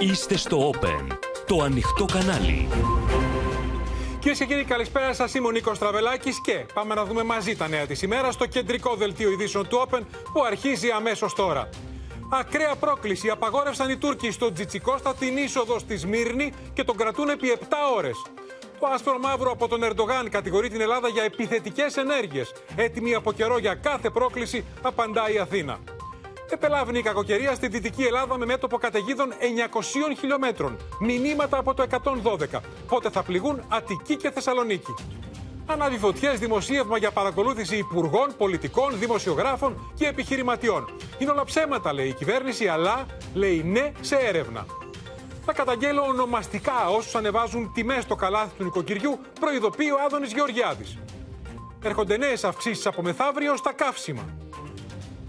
Είστε στο Open, το ανοιχτό κανάλι. Κυρίες και κύριοι, καλησπέρα σας. Είμαι ο Νίκος Τραβελάκης και πάμε να δούμε μαζί τα νέα της ημέρας στο κεντρικό δελτίο ειδήσεων του Open που αρχίζει αμέσως τώρα. Ακραία πρόκληση. Απαγόρευσαν οι Τούρκοι στο Τζιτσικώστα την είσοδο στη Σμύρνη και τον κρατούν επί 7 ώρες. Το άσπρο μαύρο από τον Ερντογάν κατηγορεί την Ελλάδα για επιθετικές ενέργειες. Έτοιμη από καιρό για κάθε πρόκληση, απαντά η Αθήνα. Επελάβει η κακοκαιρία στη Δυτική Ελλάδα με μέτωπο καταιγίδων 900 χιλιόμετρων. Μηνύματα από το 112. Πότε θα πληγούν Αττική και Θεσσαλονίκη. Ανάβει φωτιές δημοσίευμα για παρακολούθηση υπουργών, πολιτικών, δημοσιογράφων και επιχειρηματιών. Είναι όλα ψέματα, λέει η κυβέρνηση, αλλά λέει ναι σε έρευνα. Θα καταγγέλω ονομαστικά όσους ανεβάζουν τιμές στο καλάθι του νοικοκυριού, προειδοποιεί ο Άδωνης Γεωργιάδης. Έρχονται νέες αυξήσεις από μεθαύριο στα καύσιμα.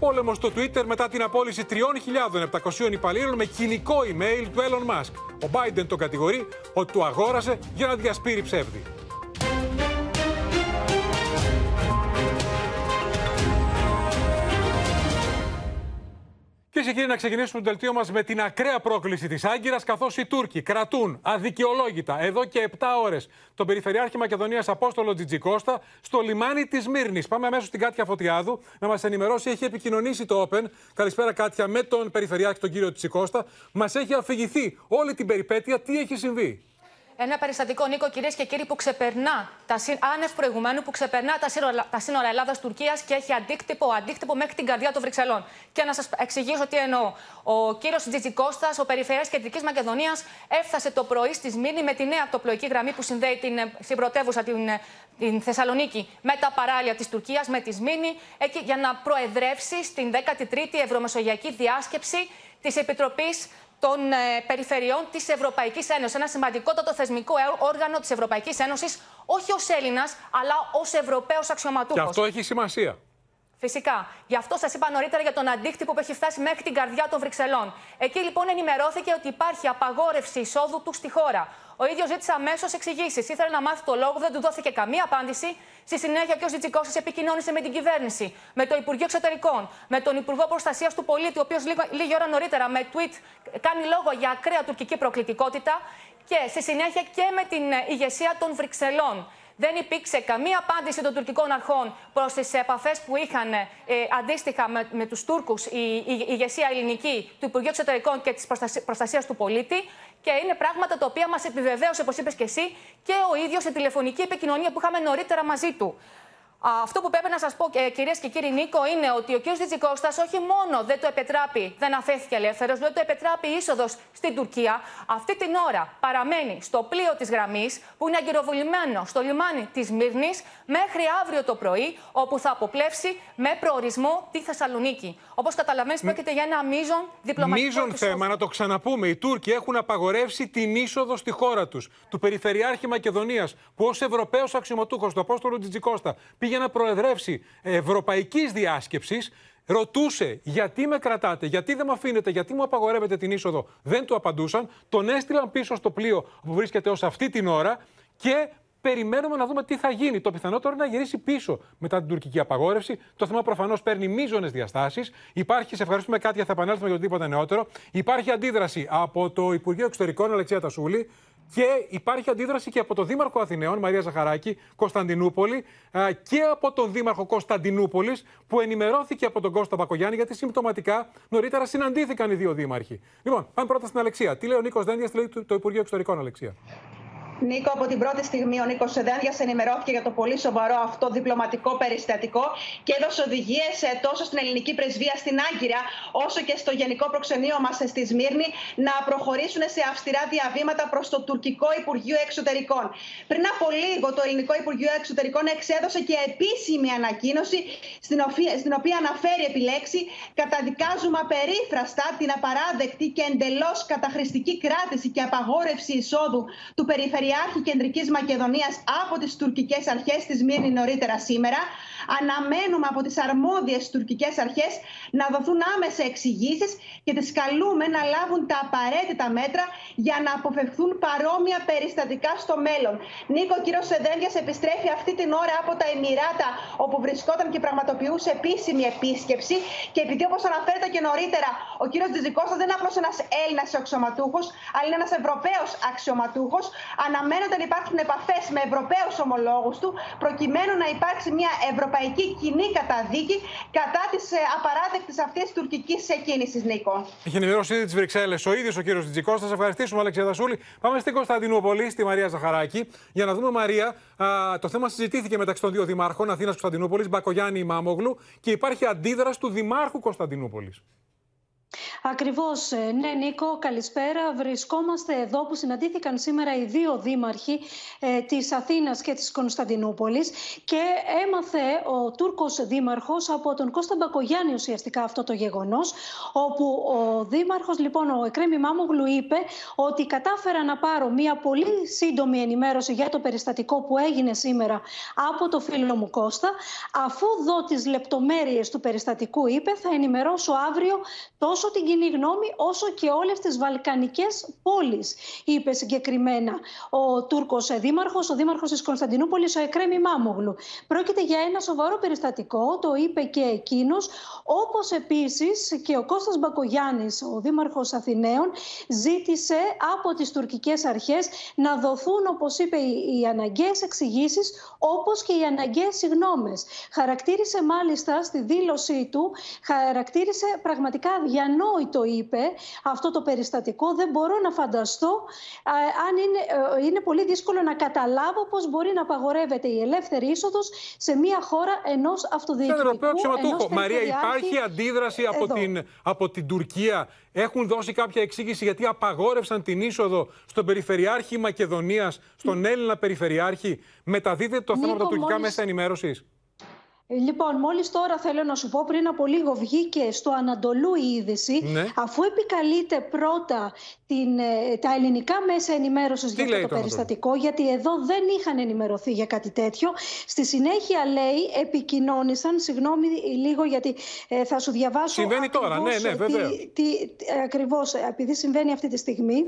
Πόλεμο στο Twitter μετά την απόλυση 3.700 υπαλλήλων με κοινικό email του Elon Musk. Ο Biden τον κατηγορεί ότι του αγόρασε για να διασπείρει ψεύδι. Κυρίε και κύριοι, να ξεκινήσουμε το δελτίο μας με την ακραία πρόκληση της Άγκυρας, καθώς οι Τούρκοι κρατούν αδικαιολόγητα εδώ και 7 ώρες τον Περιφερειάρχη Μακεδονίας Απόστολο Τζιτζικώστα στο λιμάνι της Μύρνης. Πάμε αμέσως στην Κάτια Φωτιάδου να μας ενημερώσει. Έχει επικοινωνήσει το Open. Καλησπέρα, Κάτια, με τον Περιφερειάρχη, τον κύριο Τζιτζικώστα. Μας έχει αφηγηθεί όλη την περιπέτεια. Τι έχει συμβεί. Ένα περιστατικό, Νίκο, κυρίες και κύριοι, που ξεπερνά τα σύν, άνευ προηγουμένου, που ξεπερνά τα σύνορα, τα σύνορα Ελλάδα-Τουρκία και έχει αντίκτυπο, αντίκτυπο μέχρι την καρδιά των Βρυξελών. Και να σας εξηγήσω τι εννοώ. Ο κύριος Τζιτζικώστα, ο Περιφερειακή Κεντρικής Μακεδονίας, έφτασε το πρωί στη Σμύρνη με τη νέα αυτοπλοϊκή γραμμή που συνδέει την, στην πρωτεύουσα την, την Θεσσαλονίκη με τα παράλια της Τουρκίας, με τη Σμύρνη, εκεί, για να προεδρεύσει στην 13η Ευρωμεσογειακή Διάσκεψη της Επιτροπής των ε, περιφερειών της Ευρωπαϊκής Ένωσης. Ένα σημαντικότατο θεσμικό όργανο της Ευρωπαϊκής Ένωσης, όχι ως Έλληνας, αλλά ως Ευρωπαίος αξιωματούχος. Και αυτό έχει σημασία. Φυσικά. Γι' αυτό σας είπα νωρίτερα για τον αντίκτυπο που έχει φτάσει μέχρι την καρδιά των Βρυξελών. Εκεί λοιπόν ενημερώθηκε ότι υπάρχει απαγόρευση εισόδου του στη χώρα. Ο ίδιος ζήτησε αμέσως εξηγήσεις. Ήθελε να μάθει το λόγο, δεν του δόθηκε καμία απάντηση. Στη συνέχεια, και ο Ζητζικώση επικοινώνησε με την κυβέρνηση, με το Υπουργείο Εξωτερικών, με τον Υπουργό Προστασίας του Πολίτη, ο οποίος λίγη ώρα νωρίτερα με tweet κάνει λόγο για ακραία τουρκική προκλητικότητα και στη συνέχεια και με την ηγεσία των Βρυξελών. Δεν υπήρξε καμία απάντηση των τουρκικών αρχών προς τις επαφές που είχαν ε, αντίστοιχα με, με τους Τούρκους η, η, ηγεσία ελληνική του Υπουργείου Εξωτερικών και της Προστασίας του Πολίτη. Και είναι πράγματα τα οποία μας επιβεβαίωσε, όπως είπες και εσύ, και ο ίδιος σε τηλεφωνική επικοινωνία που είχαμε νωρίτερα μαζί του. Αυτό που πρέπει να σας πω, ε, κυρίες και κύριοι Νίκο, είναι ότι ο κ. Τζιτζικώστα όχι μόνο δεν το επετράπει, δεν αφέθηκε ελεύθερος, δεν το επετράπει είσοδος στην Τουρκία. Αυτή την ώρα παραμένει στο πλοίο της γραμμής που είναι αγκυροβολημένο στο λιμάνι της Μύρνη μέχρι αύριο το πρωί, όπου θα αποπλέψει με προορισμό τη Θεσσαλονίκη. Όπως καταλαβαίνεις, πρόκειται για ένα μείζον διπλωματικό. Μείζον θέμα, να το ξαναπούμε. Οι Τούρκοι έχουν απαγορεύσει την είσοδο στη χώρα τους του Περιφερειάρχη Μακεδονίας, που ως Ευρωπαίος αξιωματούχος του Απόστολου Τζιτζικώστα για να προεδρεύσει ευρωπαϊκής διάσκεψης, ρωτούσε γιατί με κρατάτε, γιατί δεν με αφήνετε, γιατί μου απαγορεύετε την είσοδο; Δεν του απαντούσαν. Τον έστειλαν πίσω στο πλοίο που βρίσκεται ως αυτή την ώρα και περιμένουμε να δούμε τι θα γίνει. Το πιθανότερο είναι να γυρίσει πίσω μετά την τουρκική απαγόρευση. Το θέμα προφανώς παίρνει μείζονες διαστάσεις. Υπάρχει, σε ευχαριστούμε κάτι, θα επανέλθουμε για οτιδήποτε νεότερο. Υπάρχει αντίδραση από το Υπουργείο Εξωτερικών Αλεξία Τασούλη. Και υπάρχει αντίδραση και από τον Δήμαρχο Αθηναίων, Μαρία Ζαχαράκη, Κωνσταντινούπολη, και από τον Δήμαρχο Κωνσταντινούπολης, που ενημερώθηκε από τον Κώστα Μπακογιάννη, γιατί συμπτωματικά νωρίτερα συναντήθηκαν οι δύο δήμαρχοι. Λοιπόν, πάμε πρώτα στην Αλεξία. Τι λέει ο Νίκος Δένδιας, τι λέει το Υπουργείο Εξωτερικών, Αλεξία; Νίκο, από την πρώτη στιγμή ο Νίκος Σεδένδια ενημερώθηκε για το πολύ σοβαρό αυτό διπλωματικό περιστατικό και έδωσε οδηγίες ε, τόσο στην ελληνική πρεσβεία στην Άγκυρα, όσο και στο γενικό προξενείο μας στη Σμύρνη να προχωρήσουν σε αυστηρά διαβήματα προς το τουρκικό Υπουργείο Εξωτερικών. Πριν από λίγο, το ελληνικό Υπουργείο Εξωτερικών εξέδωσε και επίσημη ανακοίνωση, στην οποία, στην οποία αναφέρει επιλέξει καταδικάζουμε απερίφραστα την απαράδεκτη και εντελώς καταχρηστική κράτηση και απαγόρευση εισόδου του Περιφερειακού Περιφερειάρχη Κεντρικής Μακεδονίας από τις τουρκικές αρχές της Μύρνη νωρίτερα σήμερα. Αναμένουμε από τις αρμόδιες τουρκικές αρχές να δοθούν άμεσα εξηγήσεις και τις καλούμε να λάβουν τα απαραίτητα μέτρα για να αποφευχθούν παρόμοια περιστατικά στο μέλλον. Νίκο, ο κύριος Σεδένδιας επιστρέφει αυτή την ώρα από τα Εμμυράτα όπου βρισκόταν και πραγματοποιούσε επίσημη επίσκεψη και επειδή όπως αναφέρεται και νωρίτερα ο κύριος Τζιζικώστας δεν είναι απλώς ένας Έλληνας αξιωματούχος αλλά είναι ένας Ευρωπαίος αξιωματούχος αναμένονται να υπάρχουν επαφές με Ευρωπαίους ομολόγους του προκειμένου να υπάρξει μια ευρωπαϊκή κοινή καταδίκη κατά της ε, απαράδεκτης αυτής τουρκικής κίνησης, Νίκο. Έχει ενημερώσει ήδη τις Βρυξέλλες ο ίδιος ο κύριος Τζιζικώστα. Θα ευχαριστήσουμε, Αλεξία Δασούλη. Πάμε στην Κωνσταντινούπολη, στη Μαρία Ζαχαράκη, για να δούμε, Μαρία, α, το θέμα συζητήθηκε μεταξύ των δύο δημάρχων Αθήνας Κωνσταντινούπολης, Μπακογιάννη Μάμογλου, και υπάρχει αντίδραση του Δημάρχου Κωνσταντινούπολης. Ακριβώς, ε, ναι Νίκο, καλησπέρα. Βρισκόμαστε εδώ που συναντήθηκαν σήμερα οι δύο δήμαρχοι ε, της Αθήνας και της Κωνσταντινούπολης και έμαθε ο Τούρκος δήμαρχος από τον Κώστα Μπακογιάννη ουσιαστικά αυτό το γεγονός όπου ο δήμαρχος λοιπόν ο Εκρέμι Μάμογλου είπε ότι κατάφερα να πάρω μια πολύ σύντομη ενημέρωση για το περιστατικό που έγινε σήμερα από το φίλο μου Κώστα αφού δω τις λεπτομέρειες του περιστατικού είπε θα ενημερώσω αύριο τόσο τόσο την κοινή γνώμη όσο και όλες τις βαλκανικές πόλεις, είπε συγκεκριμένα ο Τούρκος Δήμαρχος, ο Δήμαρχος της Κωνσταντινούπολης, ο Εκρέμι Μάμογλου. Πρόκειται για ένα σοβαρό περιστατικό, το είπε και εκείνος, όπως επίσης και ο Κώστας Μπακογιάννης, ο Δήμαρχος Αθηναίων, ζήτησε από τις τουρκικές αρχές να δοθούν, όπως είπε, οι αναγκαίες εξηγήσεις, όπως και οι αναγκαίες συγνώμες. Χαρακτήρισε μάλιστα στη δήλωσή του, χαρακτήρισε πραγματικά αδιανόητο είπε αυτό το περιστατικό. Δεν μπορώ να φανταστώ αν είναι, ε, είναι πολύ δύσκολο να καταλάβω πώς μπορεί να απαγορεύεται η ελεύθερη είσοδος σε μια χώρα ενός αυτοδιοικητικού. Ευρωπαίο αξιωματούχο. Μαρία, υπάρχει αντίδραση από την, από την Τουρκία; Έχουν δώσει κάποια εξήγηση γιατί απαγόρευσαν την είσοδο στον Περιφερειάρχη Μακεδονίας, στον Έλληνα Περιφερειάρχη; Μεταδίδεται το θέμα από τα τουρκικά μέσα ενημέρωσης; Λοιπόν, μόλις τώρα θέλω να σου πω, πριν από λίγο βγήκε στο Ανατολού η είδηση, ναι. αφού επικαλείται πρώτα την, ε, τα ελληνικά μέσα ενημέρωσης για αυτό το, περιστατικό, γιατί εδώ δεν είχαν ενημερωθεί για κάτι τέτοιο. Στη συνέχεια λέει, επικοινώνησαν, συγγνώμη λίγο γιατί ε, θα σου διαβάσω Συμβαίνει τώρα, ναι, ναι, βέβαια. Τι, τι, ακριβώς, επειδή συμβαίνει αυτή τη στιγμή.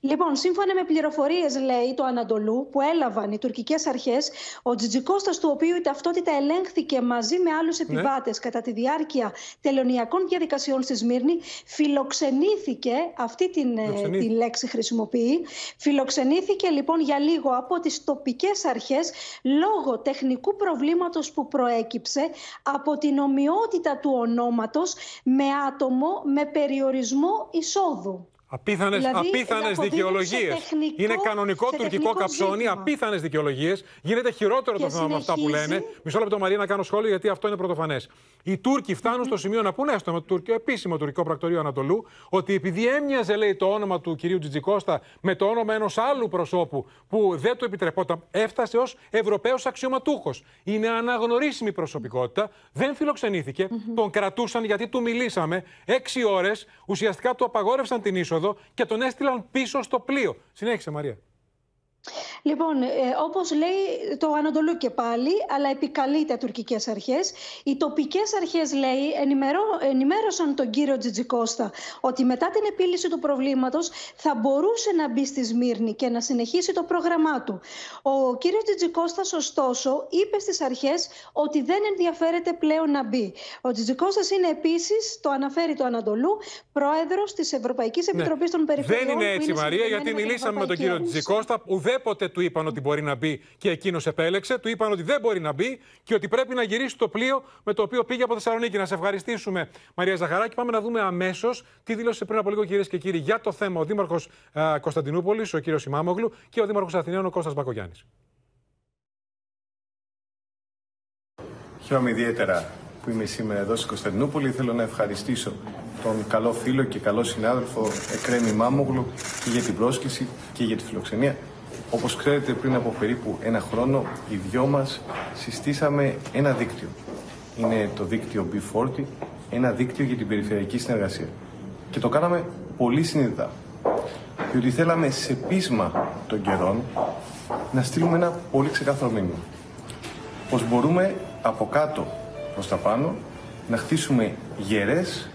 Λοιπόν, σύμφωνα με πληροφορίες, λέει το Ανατολού, που έλαβαν οι τουρκικές αρχές, ο Τζιτζικώστας, του οποίου η ταυτότητα ελέγχθηκε μαζί με άλλους επιβάτες ναι. κατά τη διάρκεια τελωνιακών διαδικασιών στη Σμύρνη, φιλοξενήθηκε, αυτή την, ε, τη λέξη χρησιμοποιεί, φιλοξενήθηκε λοιπόν για λίγο από τις τοπικές αρχές λόγω τεχνικού προβλήματος που προέκυψε από την ομοιότητα του ονόματος με άτομο με περιορισμό εισόδου. Απίθανε δηλαδή, απίθανες δικαιολογίες. Είναι κανονικό τουρκικό καψόνι, απίθανες δικαιολογίες. Γίνεται χειρότερο το θέμα με αυτά που λένε. Μισό λεπτό, Μαρία, να κάνω σχόλιο, γιατί αυτό είναι πρωτοφανές. Οι Τούρκοι φτάνουν στο σημείο να πούνε έστω με το τουρκικό, επίσημο τουρκικό πρακτορείο Ανατολού ότι επειδή έμοιαζε, λέει, το όνομα του κυρίου Τζιτζικώστα με το όνομα ενός άλλου προσώπου που δεν του επιτρεπόταν, έφτασε ως Ευρωπαίος αξιωματούχος. Είναι αναγνωρίσιμη προσωπικότητα, δεν φιλοξενήθηκε, τον κρατούσαν γιατί του μιλήσαμε έξι ώρες, ουσιαστικά του απαγόρευσαν την είσοδο και τον έστειλαν πίσω στο πλοίο. Συνέχισε, Μαρία. Λοιπόν, ε, όπως λέει το Ανατολού και πάλι, αλλά επικαλείται τουρκικές αρχές. Οι τοπικές αρχές, λέει, ενημερώ, ενημέρωσαν τον κύριο Τζιτζικώστα ότι μετά την επίλυση του προβλήματος θα μπορούσε να μπει στη Σμύρνη και να συνεχίσει το πρόγραμμά του. Ο κύριος Τζιτζικώστας, ωστόσο, είπε στις αρχές ότι δεν ενδιαφέρεται πλέον να μπει. Ο Τζιτζικώστας είναι επίσης, το αναφέρει το Ανατολού, πρόεδρος της Ευρωπαϊκής ναι. Επιτροπής των Περιφερειών. Δεν είναι έτσι, Μαρία, γιατί μιλήσαμε με τον κύριο Τζιτζικώστα, ουδέποτε του είπαν ότι μπορεί να μπει και εκείνος επέλεξε. Του είπαν ότι δεν μπορεί να μπει και ότι πρέπει να γυρίσει το πλοίο με το οποίο πήγε από Θεσσαλονίκη. Να σε ευχαριστήσουμε, Μαρία Ζαχαράκη. Πάμε να δούμε αμέσως τι δήλωσε πριν από λίγο, κυρίες και κύριοι, για το θέμα ο Δήμαρχος Κωνσταντινούπολης, ο κύριος Σιμάμογλου και ο Δήμαρχος Αθηναίων, ο Κώστας Μπακογιάννης. Χαίρομαι ιδιαίτερα που είμαι σήμερα εδώ στην Κωνσταντινούπολη. Θέλω να ευχαριστήσω τον καλό φίλο και καλό συνάδελφο Εκρέμη Μάμογλου και για την πρόσκληση και για τη φιλοξενία. Όπως ξέρετε πριν από περίπου ένα χρόνο οι δυο μας συστήσαμε ένα δίκτυο. Είναι το δίκτυο B40, ένα δίκτυο για την περιφερειακή συνεργασία. Και το κάναμε πολύ συνειδητά. διότι θέλαμε σε πείσμα των καιρών να στείλουμε ένα πολύ ξεκάθαρο μήνυμα. Πως μπορούμε από κάτω προς τα πάνω να χτίσουμε γερές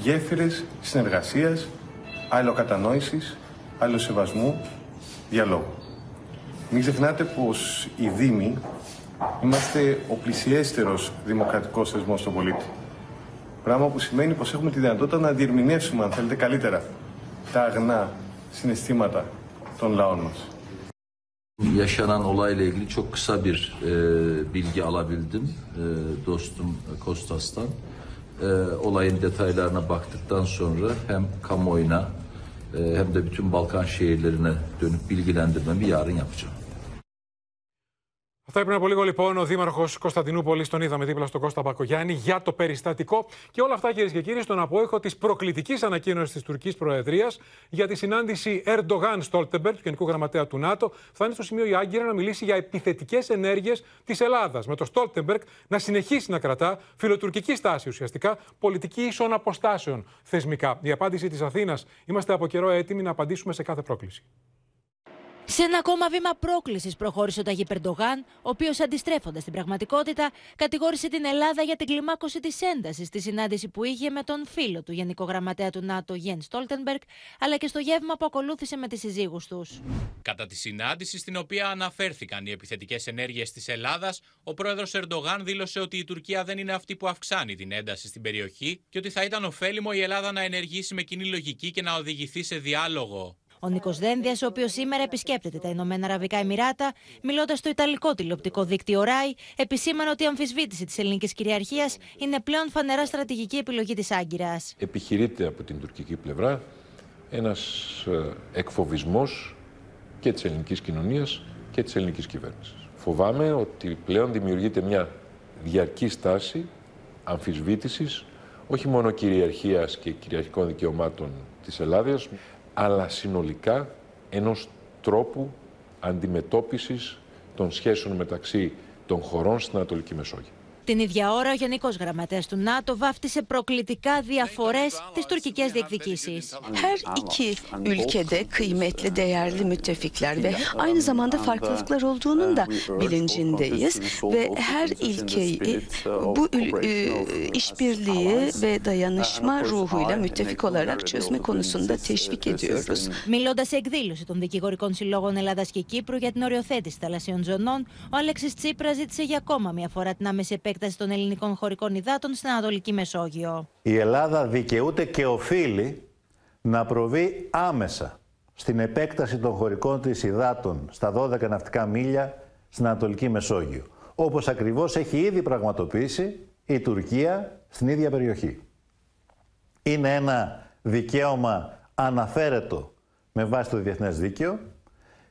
γέφυρες συνεργασίας, αλληλοκατανόησης, αλληλοσεβασμού, διαλόγου. Μην ξεχνάτε πως οι Δήμοι είμαστε ο πλησιέστερος δημοκρατικός θεσμός στον πολίτη. Πράγμα που σημαίνει πως έχουμε τη δυνατότητα να διερμηνεύσουμε, αν θέλετε, καλύτερα τα αγνά συναισθήματα των λαών μας. Yaşanan olayla ilgili çok kısa bir e, bilgi alabildim e, dostum Kostas'tan. E, olayın detaylarına baktıktan sonra hem kamuoyuna e, hem de bütün Balkan şehirlerine dönüp bilgilendirmemi yarın yapacağım. Αυτά πριν από λίγο λοιπόν ο Δήμαρχος Κωνσταντινούπολης, τον είδαμε δίπλα στον Κώστα Μπακογιάννη, για το περιστατικό και όλα αυτά κυρίες και κύριοι στον απόϊχο της προκλητικής ανακοίνωσης της τουρκικής Προεδρίας για τη συνάντηση Ερντογάν Στόλτεμπερ, του Γενικού Γραμματέα του ΝΑΤΟ. Φτάνει στο σημείο η Άγκυρα να μιλήσει για επιθετικές ενέργειες της Ελλάδας, με το Στόλτεμπεργκ να συνεχίσει να κρατά φιλοτουρκική στάση ουσιαστικά, πολιτική ίσων αποστάσεων θεσμικά. Η απάντηση της Αθήνας. Είμαστε από καιρό έτοιμοι να απαντήσουμε σε κάθε πρόκληση. Σε ένα ακόμα βήμα πρόκλησης προχώρησε ο Ταγί Περντογάν, ο οποίος αντιστρέφοντας την πραγματικότητα, κατηγόρησε την Ελλάδα για την κλιμάκωση της έντασης στη συνάντηση που είχε με τον φίλο του Γενικό Γραμματέα του ΝΑΤΟ, Γεν Στόλτενμπεργκ, αλλά και στο γεύμα που ακολούθησε με τις συζύγους τους. Κατά τη συνάντηση, στην οποία αναφέρθηκαν οι επιθετικές ενέργειες της Ελλάδας, ο πρόεδρος Ερντογάν δήλωσε ότι η Τουρκία δεν είναι αυτή που αυξάνει την ένταση στην περιοχή και ότι θα ήταν ωφέλιμο η Ελλάδα να ενεργήσει με κοινή λογική και να οδηγηθεί σε διάλογο. Ο Νίκος Δένδιας, ο οποίος σήμερα επισκέπτεται τα Ηνωμένα Αραβικά Εμμυράτα, μιλώντας στο Ιταλικό τηλεοπτικό δίκτυο ΡΑΙ, επισήμανε ότι η αμφισβήτηση της ελληνικής κυριαρχίας είναι πλέον φανερά στρατηγική επιλογή της Άγκυρας. Επιχειρείται από την τουρκική πλευρά ένας εκφοβισμός και της ελληνικής κοινωνίας και της ελληνικής κυβέρνησης. Φοβάμαι ότι πλέον δημιουργείται μια διαρκή στάση αμφισβήτησης όχι μόνο κυριαρχίας και κυριαρχικών δικαιωμάτων της Ελλάδας, αλλά συνολικά ενός τρόπου αντιμετώπισης των σχέσεων μεταξύ των χωρών στην Ανατολική Μεσόγειο. Την ίδια ώρα, ο Γενικός Γραμματέας του ΝΑΤΟ βάφτισε προκλητικά διαφορές στις τουρκικές διεκδικήσεις. Her iki ülkede kıymetli, değerli müttefikler ve aynı zamanda farklılıklar olduğunun da bilincindeyiz ve her ilkeyi bu işbirliği ve dayanışma ruhuyla müttefik olarak çözme konusunda teşvik ediyoruz. Μιλώντας σε εκδήλωση των δικηγορικών συλλόγων Ελλάδας και Κύπρου για την οριοθέτηση θαλασσιών ζωνών, ο Αλέξης Τσίπρας ζήτησε για ακόμα μια φορά την άμεση επέκταση των ελληνικών χωρικών υδάτων στην Ανατολική Μεσόγειο. Η Ελλάδα δικαιούται και οφείλει να προβεί άμεσα στην επέκταση των χωρικών της υδάτων στα 12 ναυτικά μίλια στην Ανατολική Μεσόγειο. Όπως ακριβώς έχει ήδη πραγματοποιήσει η Τουρκία στην ίδια περιοχή. Είναι ένα δικαίωμα αναφέρετο με βάση το διεθνές δίκαιο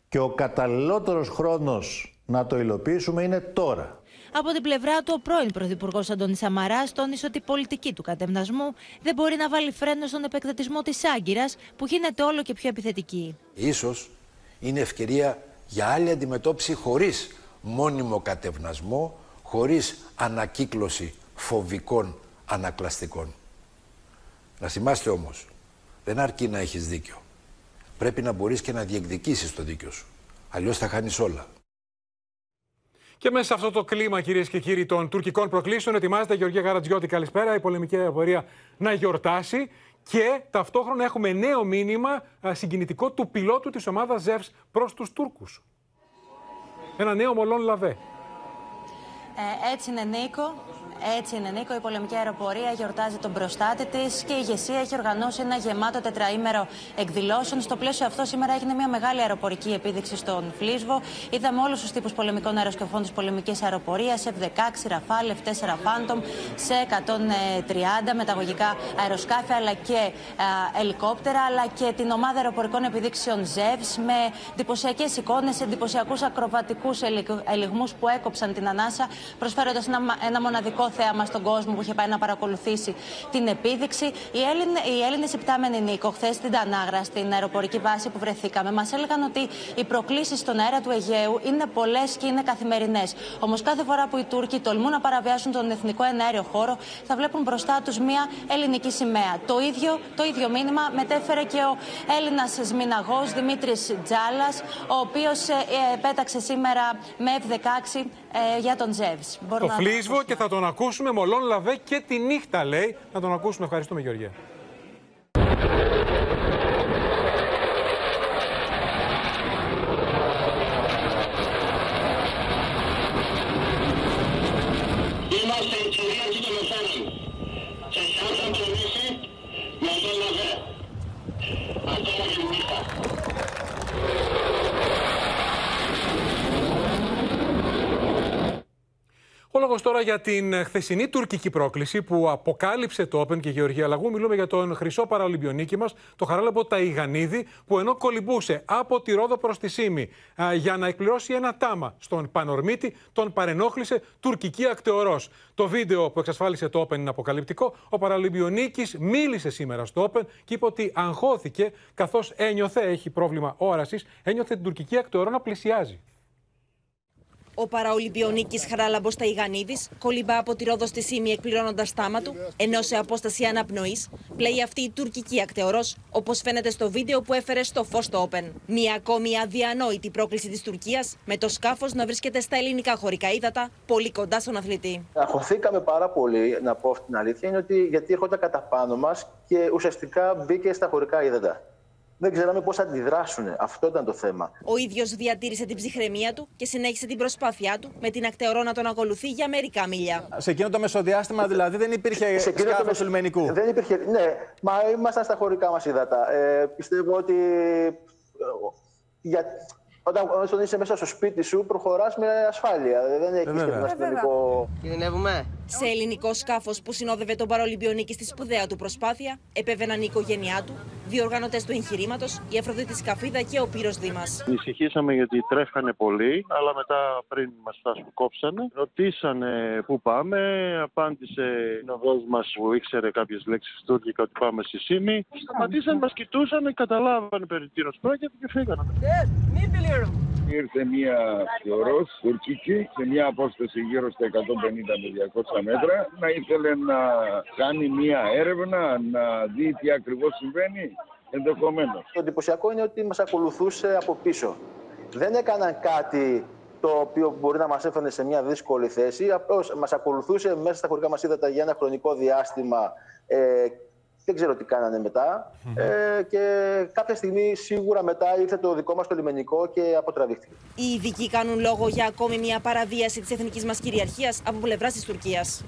και ο καταλληλότερος χρόνος να το υλοποιήσουμε είναι τώρα. Από την πλευρά του, ο πρώην Πρωθυπουργός Αντώνης Σαμαράς τόνισε ότι η πολιτική του κατευνασμού δεν μπορεί να βάλει φρένο στον επεκτατισμό της Άγκυρας, που γίνεται όλο και πιο επιθετική. Ίσως είναι ευκαιρία για άλλη αντιμετώπιση χωρίς μόνιμο κατευνασμό, χωρίς ανακύκλωση φοβικών ανακλαστικών. Να θυμάστε όμως, δεν αρκεί να έχεις δίκιο. Πρέπει να μπορείς και να διεκδικήσεις το δίκιο σου. Αλλιώς θα χάνεις όλα. Και μέσα σε αυτό το κλίμα, κυρίες και κύριοι, των τουρκικών προκλήσεων, ετοιμάζεται η Γεωργία Γαρατζιώτη. Καλησπέρα. Η πολεμική αεροπορία να γιορτάσει. Και ταυτόχρονα έχουμε νέο μήνυμα συγκινητικό του πιλότου της ομάδας ΖΕΒΣ προς τους Τούρκους. Ένα νέο μολόν λαβέ. Ε, έτσι είναι, Νίκο. Έτσι είναι, Νίκο. Η πολεμική αεροπορία γιορτάζει τον προστάτη της και η ηγεσία έχει οργανώσει ένα γεμάτο τετραήμερο εκδηλώσεων. Στο πλαίσιο αυτό, σήμερα έγινε μια μεγάλη αεροπορική επίδειξη στον Φλίσβο. Είδαμε όλους τους τύπους πολεμικών αεροσκαφών της πολεμικής αεροπορίας, F-16, Rafale, F-4 Phantom, σε 130 μεταγωγικά αεροσκάφη, αλλά και α, ελικόπτερα, αλλά και την ομάδα αεροπορικών επιδείξεων ZEVS με εντυπωσιακές εικόνες, εντυπωσιακούς ακροβατικούς ελιγμούς που έκοψαν την ανάσα, προσφέροντας ένα, ένα μοναδικό θέαμα στον κόσμο που είχε πάει να παρακολουθήσει την επίδειξη. Οι, Έλληνε, οι Έλληνες υπτάμενοι Νίκο, χθες στην Τανάγρα, στην αεροπορική βάση που βρεθήκαμε, μας έλεγαν ότι οι προκλήσεις στον αέρα του Αιγαίου είναι πολλές και είναι καθημερινές. Όμως κάθε φορά που οι Τούρκοι τολμούν να παραβιάσουν τον εθνικό εναέριο χώρο, θα βλέπουν μπροστά τους μια ελληνική σημαία. Το ίδιο, το ίδιο μήνυμα μετέφερε και ο Έλληνας σμιναγός Δημήτρης Τζάλας, ο οποίος ε, ε, πέταξε σήμερα με F-16 ε, για τον Τζεύς. Το φλίσβο και θα τον ακούσουμε μολόν λαβέ και τη νύχτα λέει. Να τον ακούσουμε. Ευχαριστούμε Γεωργία. Είμαστε η κυρίαρχοι των εθέρων. Σε χάσαν και εμείς με τον ΛΑΒΕ. Ακόμα και νύχτα. Ο λόγος τώρα για την χθεσινή τουρκική πρόκληση που αποκάλυψε το Open και η Γεωργία Λαγού. Μιλούμε για τον χρυσό παραολυμπιονίκη μας, το Χαράλαμπο Ταϊγανίδη, που ενώ κολυμπούσε από τη Ρόδο προς τη Σύμη α, για να εκπληρώσει ένα τάμα στον Πανορμίτη, τον παρενόχλησε τουρκική ακτεωρός. Το βίντεο που εξασφάλισε το Open είναι αποκαλυπτικό. Ο παραολυμπιονίκης μίλησε σήμερα στο Open και είπε ότι αγχώθηκε καθώς ένιωθε, έχει πρόβλημα όρασης, ένιωθε την τουρκική ακτεωρό να πλησιάζει. Ο παραολυμπιονίκης Χαράλαμπος Ταϊγανίδης κολυμπά από τη Ρόδο στη Σύμη εκπληρώνοντας τάμα του, ενώ σε απόσταση αναπνοής πλέει αυτή η τουρκική ακτεωρός, όπως φαίνεται στο βίντεο που έφερε στο φω το Open. Μία ακόμη αδιανόητη πρόκληση της Τουρκίας, με το σκάφος να βρίσκεται στα ελληνικά χωρικά ύδατα, πολύ κοντά στον αθλητή. Αγχωθήκαμε πάρα πολύ, να πω την αλήθεια, είναι ότι γιατί έρχονταν κατά πάνω μας και ουσιαστικά μπήκε στα χωρικά ύδατα δεν ξέραμε πώς θα αντιδράσουν. Αυτό ήταν το θέμα. Ο ίδιος διατήρησε την ψυχραιμία του και συνέχισε την προσπάθειά του με την ακτεωρό να τον ακολουθεί για μερικά μίλια. Σε εκείνο το μεσοδιάστημα δηλαδή δεν υπήρχε σκάφος μεσ... λιμενικού. Δεν υπήρχε. Ναι, μα ήμασταν στα χωρικά μας ύδατα. Ε, πιστεύω ότι. Ε, για... Όταν, όταν είσαι μέσα στο σπίτι σου, προχωράς με ασφάλεια. Δεν έχεις ε, ένα αστυνομικό. Κινδυνεύουμε; Σε ελληνικό σκάφος που συνόδευε τον Παρολυμπιονίκη στη σπουδαία του προσπάθεια, επέβαιναν η οικογένειά του, διοργανωτές του εγχειρήματος, η Αφροδίτη Σκαφίδα και ο Πύρος Δήμας. Ανησυχήσαμε γιατί τρέφανε πολύ, αλλά μετά πριν μας τα σκόψανε. Ρωτήσανε πού πάμε, απάντησε ο οδός μας που ήξερε κάποιες λέξεις τουρκικά ότι πάμε στη Σύμη. Σταματήσαν, μας κοιτούσαν, καταλάβανε περί τίνος πρόκειται και φύγανε. Ήρθε μια θεωρός τουρκική σε μια απόσταση γύρω στα 150 με 200 μέτρα να ήθελε να κάνει μια έρευνα, να δει τι ακριβώς συμβαίνει ενδεχομένως. Το εντυπωσιακό είναι ότι μας ακολουθούσε από πίσω. Δεν έκαναν κάτι το οποίο μπορεί να μας έφερνε σε μια δύσκολη θέση. Απλώς μας ακολουθούσε μέσα στα χωρικά μας είδατα για ένα χρονικό διάστημα ε, δεν ξέρω τι κάνανε μετά. Ε, και κάποια στιγμή σίγουρα μετά ήρθε το δικό μας το λιμενικό και αποτραβήχθηκε. Οι ειδικοί κάνουν λόγο για ακόμη μια παραβίαση της εθνικής μας κυριαρχίας από πλευράς της Τουρκίας.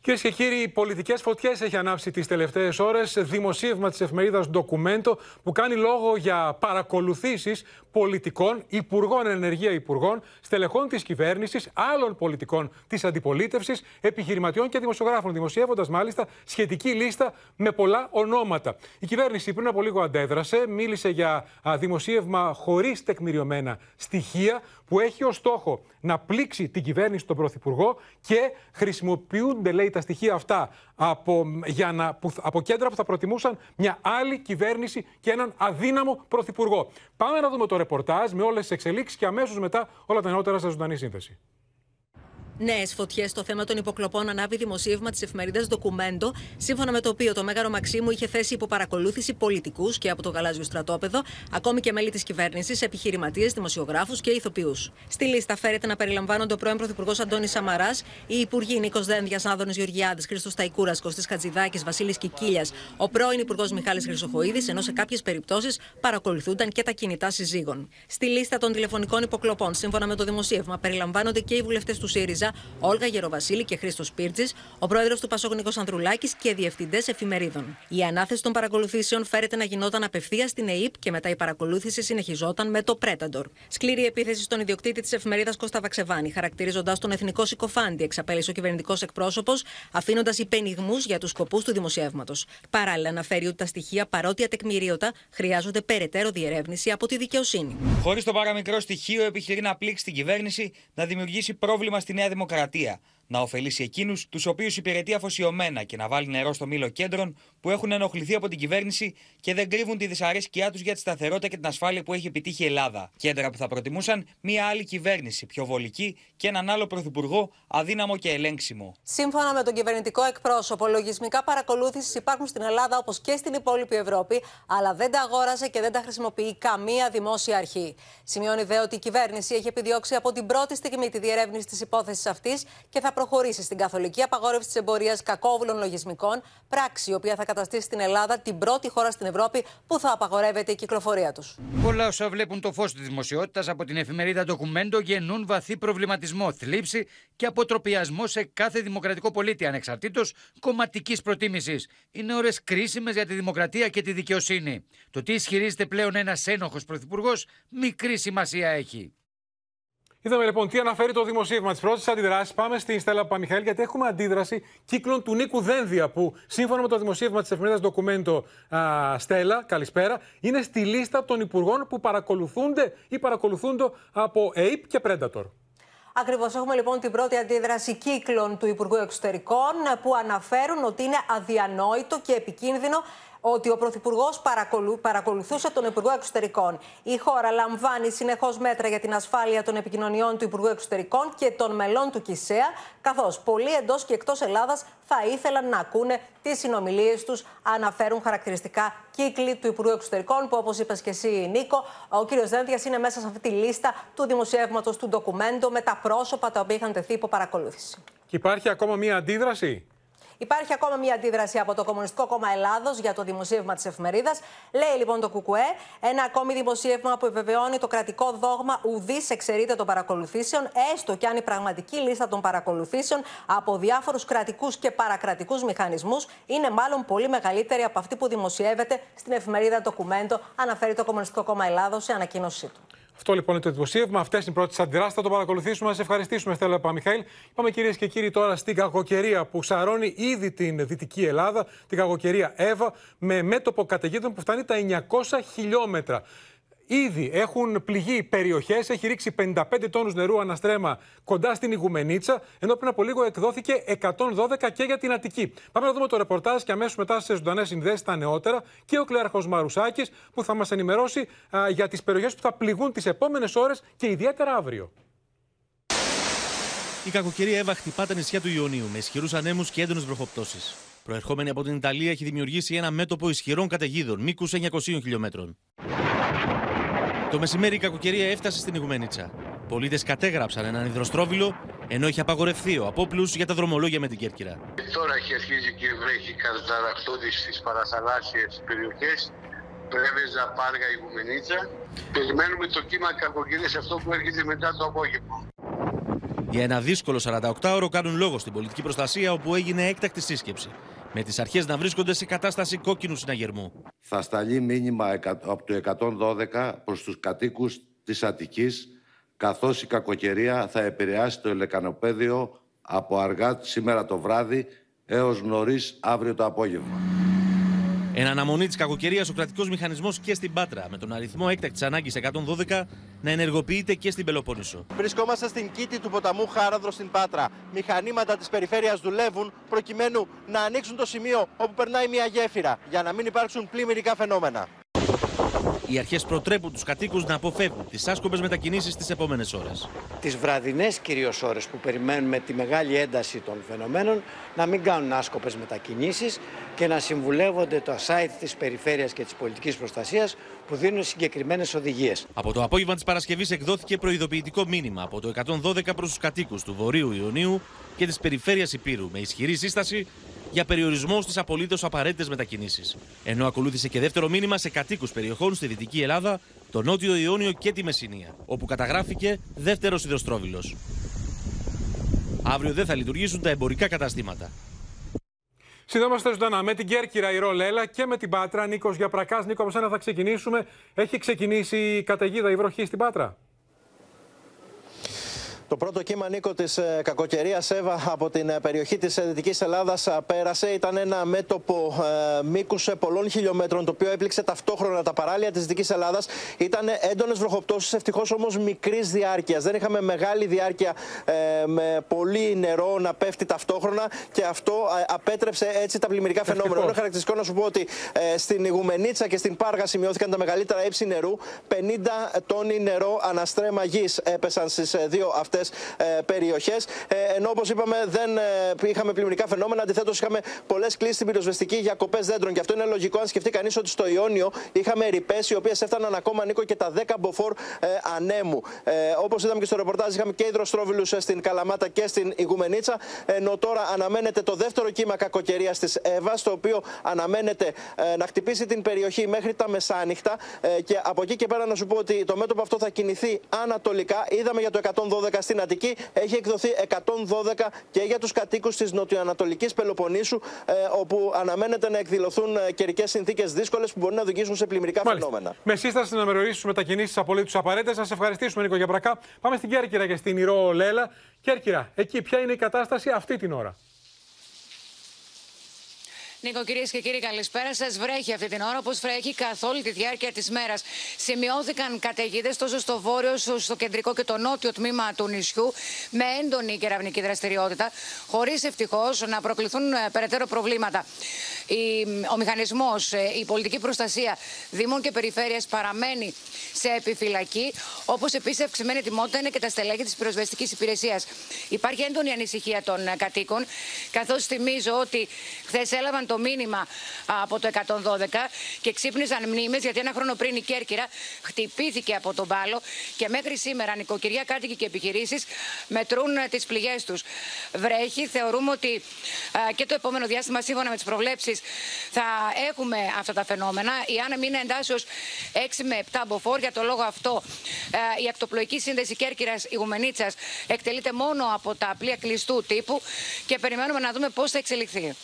Κυρίες και κύριοι, πολιτικές φωτιές έχει ανάψει τις τελευταίες ώρες. Δημοσίευμα της εφημερίδας Ντοκουμέντο που κάνει λόγο για παρακολουθήσεις πολιτικών, υπουργών ενεργεία υπουργών, στελεχών της κυβέρνησης, άλλων πολιτικών της αντιπολίτευσης, επιχειρηματιών και δημοσιογράφων. Δημοσιεύοντας μάλιστα σχετική λίστα με πολλά ονόματα. Η κυβέρνηση πριν από λίγο αντέδρασε, μίλησε για δημοσίευμα χωρίς τεκμηριωμένα στοιχεία που έχει ως στόχο να πλήξει την κυβέρνηση των Πρωθυπουργό και χρησιμοποιούνται, λέει, τα στοιχεία αυτά από, για να, που, από κέντρα που θα προτιμούσαν μια άλλη κυβέρνηση και έναν αδύναμο Πρωθυπουργό. Πάμε να δούμε το ρεπορτάζ με όλες τις εξελίξεις και αμέσως μετά όλα τα νεότερα σε ζωντανή σύνθεση. Νέες φωτιές στο θέμα των υποκλοπών ανάβει δημοσίευμα της εφημερίδας Ντοκουμέντο, σύμφωνα με το οποίο το Μέγαρο Μαξίμου είχε θέσει υπό παρακολούθηση πολιτικούς και από το γαλάζιο στρατόπεδο, ακόμη και μέλη της κυβέρνησης, επιχειρηματίες, δημοσιογράφους και ηθοποιούς. Στη λίστα φέρεται να περιλαμβάνονται ο πρώην Πρωθυπουργός Αντώνης Σαμαράς, οι υπουργοί Νίκος Δένδιας, Άδωνης Γεωργιάδης, Χρήστος Ταϊκούρας, Κωστής Χατζηδάκης, Βασίλης Κικίλιας, ο πρώην Υπουργός Μιχάλης Χρυσοχοίδης, ενώ σε κάποιες περιπτώσεις παρακολουθούνταν και τα κινητά συζύγων. Στη λίστα των τηλεφωνικών υποκλοπών, σύμφωνα με το δημοσίευμα, περιλαμβάνονται και οι βουλευτές του ΣΥΡΙΖΑ Όλγα Γεροβασίλη και Χρήστος Πίρτζη, ο πρόεδρος του Πασόγνικο Ανδρουλάκης και διευθυντές εφημερίδων. Η ανάθεση των παρακολουθήσεων φέρεται να γινόταν απευθείας στην ΕΕΠ και μετά η παρακολούθηση συνεχιζόταν με το Πρέταντορ. Σκληρή επίθεση στον ιδιοκτήτη της εφημερίδας Κώστα Βαξεβάνη, χαρακτηρίζοντα τον εθνικό συκοφάντη, εξαπέλυσε ο κυβερνητικός εκπρόσωπος, αφήνοντας υπενιγμούς για τους σκοπούς του δημοσιεύματος. Παράλληλα, αναφέρει ότι τα στοιχεία, παρότι ατεκμηρίωτα, χρειάζονται περαιτέρω διερεύνηση από τη δικαιοσύνη. Χωρίς το παραμικρό στοιχείο, επιχειρεί να πλήξει την κυβέρνηση, να δημιουργήσει πρόβλημα στη Νέα Δημοκρατία. democracia να ωφελήσει εκείνους τους οποίους υπηρετεί αφοσιωμένα και να βάλει νερό στο μήλο κέντρων που έχουν ενοχληθεί από την κυβέρνηση και δεν κρύβουν τη δυσαρέσκειά τους για τη σταθερότητα και την ασφάλεια που έχει επιτύχει η Ελλάδα. Κέντρα που θα προτιμούσαν μια άλλη κυβέρνηση, πιο βολική και έναν άλλο πρωθυπουργό αδύναμο και ελέγξιμο. Σύμφωνα με τον κυβερνητικό εκπρόσωπο, λογισμικά παρακολούθησης υπάρχουν στην Ελλάδα όπως και στην υπόλοιπη Ευρώπη, αλλά δεν τα αγόρασε και δεν τα χρησιμοποιεί καμία δημόσια αρχή. Σημειώνει δε ότι η κυβέρνηση έχει επιδιώξει από την πρώτη στιγμή τη διερεύνηση της υπόθεσης αυτής και θα προχωρήσει στην καθολική απαγόρευση της εμπορίας κακόβουλων λογισμικών, πράξη η οποία θα καταστήσει την Ελλάδα την πρώτη χώρα στην Ευρώπη που θα απαγορεύεται η κυκλοφορία τους. Πολλά όσα βλέπουν το φως της δημοσιότητας από την εφημερίδα Ντοκουμέντο γεννούν βαθύ προβληματισμό, θλίψη και αποτροπιασμό σε κάθε δημοκρατικό πολίτη ανεξαρτήτως κομματικής προτίμησης. Είναι ώρες κρίσιμες για τη δημοκρατία και τη δικαιοσύνη. Το τι ισχυρίζεται πλέον ένας ένοχος πρωθυπουργός μικρή σημασία έχει. Είδαμε λοιπόν τι αναφέρει το δημοσίευμα της πρώτης αντιδράσης. Πάμε στην Στέλλα Παμιχαήλ, γιατί έχουμε αντίδραση κύκλων του Νίκου Δένδια, που σύμφωνα με το δημοσίευμα της εφημερίδας Ντοκουμέντο Στέλλα, καλησπέρα, είναι στη λίστα των υπουργών που παρακολουθούνται ή παρακολουθούνται από ΑΕΠ και Predator. Ακριβώς. Έχουμε λοιπόν την πρώτη αντίδραση κύκλων του Υπουργού Εξωτερικών που αναφέρουν ότι είναι αδιανόητο και επικίνδυνο ότι ο Πρωθυπουργός παρακολου... παρακολουθούσε τον Υπουργό Εξωτερικών. Η χώρα λαμβάνει συνεχώς μέτρα για την ασφάλεια των επικοινωνιών του Υπουργού Εξωτερικών και των μελών του ΚΙΣΕΑ, καθώς πολλοί εντός και εκτός Ελλάδας θα ήθελαν να ακούνε τις συνομιλίες τους, αναφέρουν χαρακτηριστικά κύκλοι του Υπουργού Εξωτερικών, που όπως είπες και εσύ, Νίκο, ο κ. Δένδιας είναι μέσα σε αυτή τη λίστα του δημοσιεύματος του ντοκουμέντο με τα πρόσωπα τα οποία είχαν τεθεί υπό παρακολούθηση. Και υπάρχει ακόμα μία αντίδραση; Υπάρχει ακόμα μια αντίδραση από το Κομμουνιστικό Κόμμα Ελλάδος για το δημοσίευμα της εφημερίδας. Λέει λοιπόν το ΚΚΕ, ένα ακόμη δημοσίευμα που επιβεβαιώνει το κρατικό δόγμα ουδής εξαιρείται των παρακολουθήσεων, έστω και αν η πραγματική λίστα των παρακολουθήσεων από διάφορους κρατικούς και παρακρατικούς μηχανισμούς είναι μάλλον πολύ μεγαλύτερη από αυτή που δημοσιεύεται στην εφημερίδα Ντοκουμέντο, αναφέρει το Κομμουνιστικό Κόμμα Ελλάδος σε ανακοίνωσή του. Αυτό λοιπόν είναι το δημοσίευμα. Αυτές είναι οι πρώτες αντιδράσεις. Θα το παρακολουθήσουμε. Να σε ευχαριστήσουμε, Στέλλα Παμιχαήλ. Πάμε κυρίες και κύριοι τώρα στην κακοκαιρία που σαρώνει ήδη την Δυτική Ελλάδα, την κακοκαιρία Εύα, με μέτωπο καταιγίδων που φτάνει τα 900 χιλιόμετρα. Ήδη έχουν πληγεί περιοχές, έχει ρίξει 55 τόνους νερού αναστρέμα κοντά στην Ιγουμενίτσα, ενώ πριν από λίγο εκδόθηκε 112 και για την Αττική. Πάμε να δούμε το ρεπορτάζ και αμέσως μετά σε ζωντανές συνδέσεις τα νεότερα και ο Κλέαρχο Μαρουσάκης που θα μας ενημερώσει α, για τις περιοχές που θα πληγούν τις επόμενες ώρες και ιδιαίτερα αύριο. Η κακοκαιρία Εύα χτυπά τα νησιά του Ιωνίου με ισχυρούς ανέμους και έντονες βροχοπτώσεις. Προερχόμενη από την Ιταλία, έχει δημιουργήσει ένα μέτωπο ισχυρών καταιγίδων μήκους 900 χιλιόμετρων. Το μεσημέρι η κακοκαιρία έφτασε στην Ιγουμενίτσα. Πολίτες κατέγραψαν έναν υδροστρόβιλο, ενώ είχε απαγορευθεί ο απόπλους για τα δρομολόγια με την Κέρκυρα. Τώρα έχει αρχίσει και βρέχει καταρακτώδη στις παραθαλάσσιες περιοχές. Πρέβεζα, Πάργα, Ιγουμενίτσα. Περιμένουμε το κύμα κακοκαιρίας αυτό που έρχεται μετά το απόγευμα. Για ένα δύσκολο 48ωρο κάνουν λόγο στην πολιτική προστασία, όπου έγινε έκτακτη σύσκεψη. Με τις αρχές να βρίσκονται σε κατάσταση κόκκινου συναγερμού. Θα σταλεί μήνυμα από το 112 προς τους κατοίκους της Αττικής καθώς η κακοκαιρία θα επηρεάσει το ελεκανοπέδιο από αργά σήμερα το βράδυ έως νωρίς αύριο το απόγευμα. Εν αναμονή της κακοκαιρίας, ο κρατικός μηχανισμός και στην Πάτρα, με τον αριθμό έκτακτης ανάγκης 112, να ενεργοποιείται και στην Πελοπόννησο. Βρισκόμαστε στην κήτη του ποταμού Χάραδρο στην Πάτρα. Μηχανήματα της περιφέρειας δουλεύουν προκειμένου να ανοίξουν το σημείο όπου περνάει μια γέφυρα για να μην υπάρξουν πλημμυρικά φαινόμενα. Οι αρχές προτρέπουν τους κατοίκους να αποφεύγουν τις άσκοπες μετακινήσεις τις επόμενες ώρες. Τις βραδινές κυρίως ώρες που περιμένουμε τη μεγάλη ένταση των φαινομένων να μην κάνουν άσκοπες μετακινήσεις και να συμβουλεύονται το site της περιφέρειας και της πολιτικής προστασίας που δίνουν συγκεκριμένες οδηγίες. Από το απόγευμα της Παρασκευής εκδόθηκε προειδοποιητικό μήνυμα από το 112 προς τους κατοίκους του Βορείου Ιωνίου και της περιφέρειας Υπήρου με ισχυρή σύσταση για περιορισμός στι απολύτως απαραίτητες μετακινήσεις. Ενώ ακολούθησε και δεύτερο μήνυμα σε κατοίκους περιοχών στη Δυτική Ελλάδα, το Νότιο Ιόνιο και τη Μεσσηνία, όπου καταγράφηκε δεύτερος υδροστρόβιλο. Αύριο δεν θα λειτουργήσουν τα εμπορικά καταστήματα. Συνδέομαστε ζωντανά με την Κέρκυρα η Ρολέλα και με την Πάτρα. Νίκος Γιαπρακάς. Νίκο, από σένα θα ξεκινήσουμε. Έχει ξεκινήσει η καταιγίδα, η βροχή στην Πάτρα; Το πρώτο κύμα Νίκο της ε, κακοκαιρίας Εύα από την ε, περιοχή της ε, Δυτικής Ελλάδας πέρασε. Ήταν ένα μέτωπο μήκους πολλών χιλιόμετρων, το οποίο έπληξε ταυτόχρονα τα παράλια της Δυτικής Ελλάδας. Ήταν έντονες βροχοπτώσεις, ευτυχώς όμως μικρής διάρκειας. Δεν είχαμε μεγάλη διάρκεια με πολύ νερό να πέφτει ταυτόχρονα και αυτό απέτρεψε έτσι τα πλημμυρικά φαινόμενα. Είναι χαρακτηριστικό να σου πω ότι στην Ιγουμενίτσα και στην Πάργα σημειώθηκαν τα μεγαλύτερα ύψη νερού. 50 τόνοι νερό αναστρέμα γης έπεσαν στις δύο αυτές ε, περιοχές. Ε, ενώ όπως είπαμε, δεν ε, είχαμε πλημμυρικά φαινόμενα. Αντιθέτως, είχαμε πολλές κλήσεις στην πυροσβεστική για κοπέ δέντρων. Και αυτό είναι λογικό αν σκεφτεί κανείς ότι στο Ιόνιο είχαμε ρηπές οι οποίες έφταναν ακόμα Νίκο και τα 10 μποφόρ ε, ανέμου. Ε, όπως είδαμε και στο ρεπορτάζ, είχαμε και υδροστρόβιλους στην Καλαμάτα και στην Ιγουμενίτσα. Ενώ τώρα αναμένεται το δεύτερο κύμα κακοκαιρίας της ΕΒΑ, το οποίο αναμένεται ε, να χτυπήσει την περιοχή μέχρι τα μεσάνυχτα. Ε, και από εκεί και πέρα να σου πω ότι το μέτωπο αυτό θα κινηθεί ανατολικά. Είδαμε για το 112 στην Αττική έχει εκδοθεί 112 και για τους κατοίκους της νοτιοανατολικής Πελοποννήσου, ε, όπου αναμένεται να εκδηλωθούν ε, καιρικές συνθήκες δύσκολες που μπορεί να οδηγήσουν σε πλημμυρικά Μάλιστα. φαινόμενα. Με σύσταση να μερορίσουμε μετακινήσει απολύτως απαραίτητες. Σας ευχαριστήσουμε, Νίκο Γιαμπρακά. Πάμε στην Κέρκυρα και στην Ηρώ Λέλα. Κέρκυρα, εκεί ποια είναι η κατάσταση αυτή την ώρα; Νίκο, κυρίες και κύριοι, καλησπέρα σας. Βρέχει αυτή την ώρα, όπως βρέχει καθ' όλη τη διάρκεια της μέρας. Σημειώθηκαν καταιγίδες τόσο στο βόρειο, όσο στο κεντρικό και το νότιο τμήμα του νησιού, με έντονη κεραυνική δραστηριότητα, χωρίς ευτυχώς να προκληθούν ε, περαιτέρω προβλήματα. Ο μηχανισμός, ε, η πολιτική προστασία Δήμων και Περιφέρειας παραμένει σε επιφυλακή, όπως επίσης αυξημένη τιμότητα είναι και τα στελέχη της πυροσβεστικής υπηρεσίας. Υπάρχει έντονη ανησυχία των ε, κατοίκων, καθώς θυμίζω ότι χθες έλαβαν το μήνυμα από το 112 και ξύπνησαν μνήμες γιατί ένα χρόνο πριν η Κέρκυρα χτυπήθηκε από τον πάλο και μέχρι σήμερα νοικοκυριά, κάτοικοι και επιχειρήσεις μετρούν ε, τις πληγές τους. Βρέχει, θεωρούμε ότι και το επόμενο διάστημα σύμφωνα με τις προβλέψεις θα έχουμε αυτά τα φαινόμενα. Η άνεμη είναι εντάσσεως 6 με 7 μποφόρ. Για το λόγο αυτό η ακτοπλοϊκή σύνδεση Κέρκυρας Ιγουμενίτσας εκτελείται μόνο από τα πλοία κλειστού τύπου και περιμένουμε να δούμε πώς θα εξελιχθεί.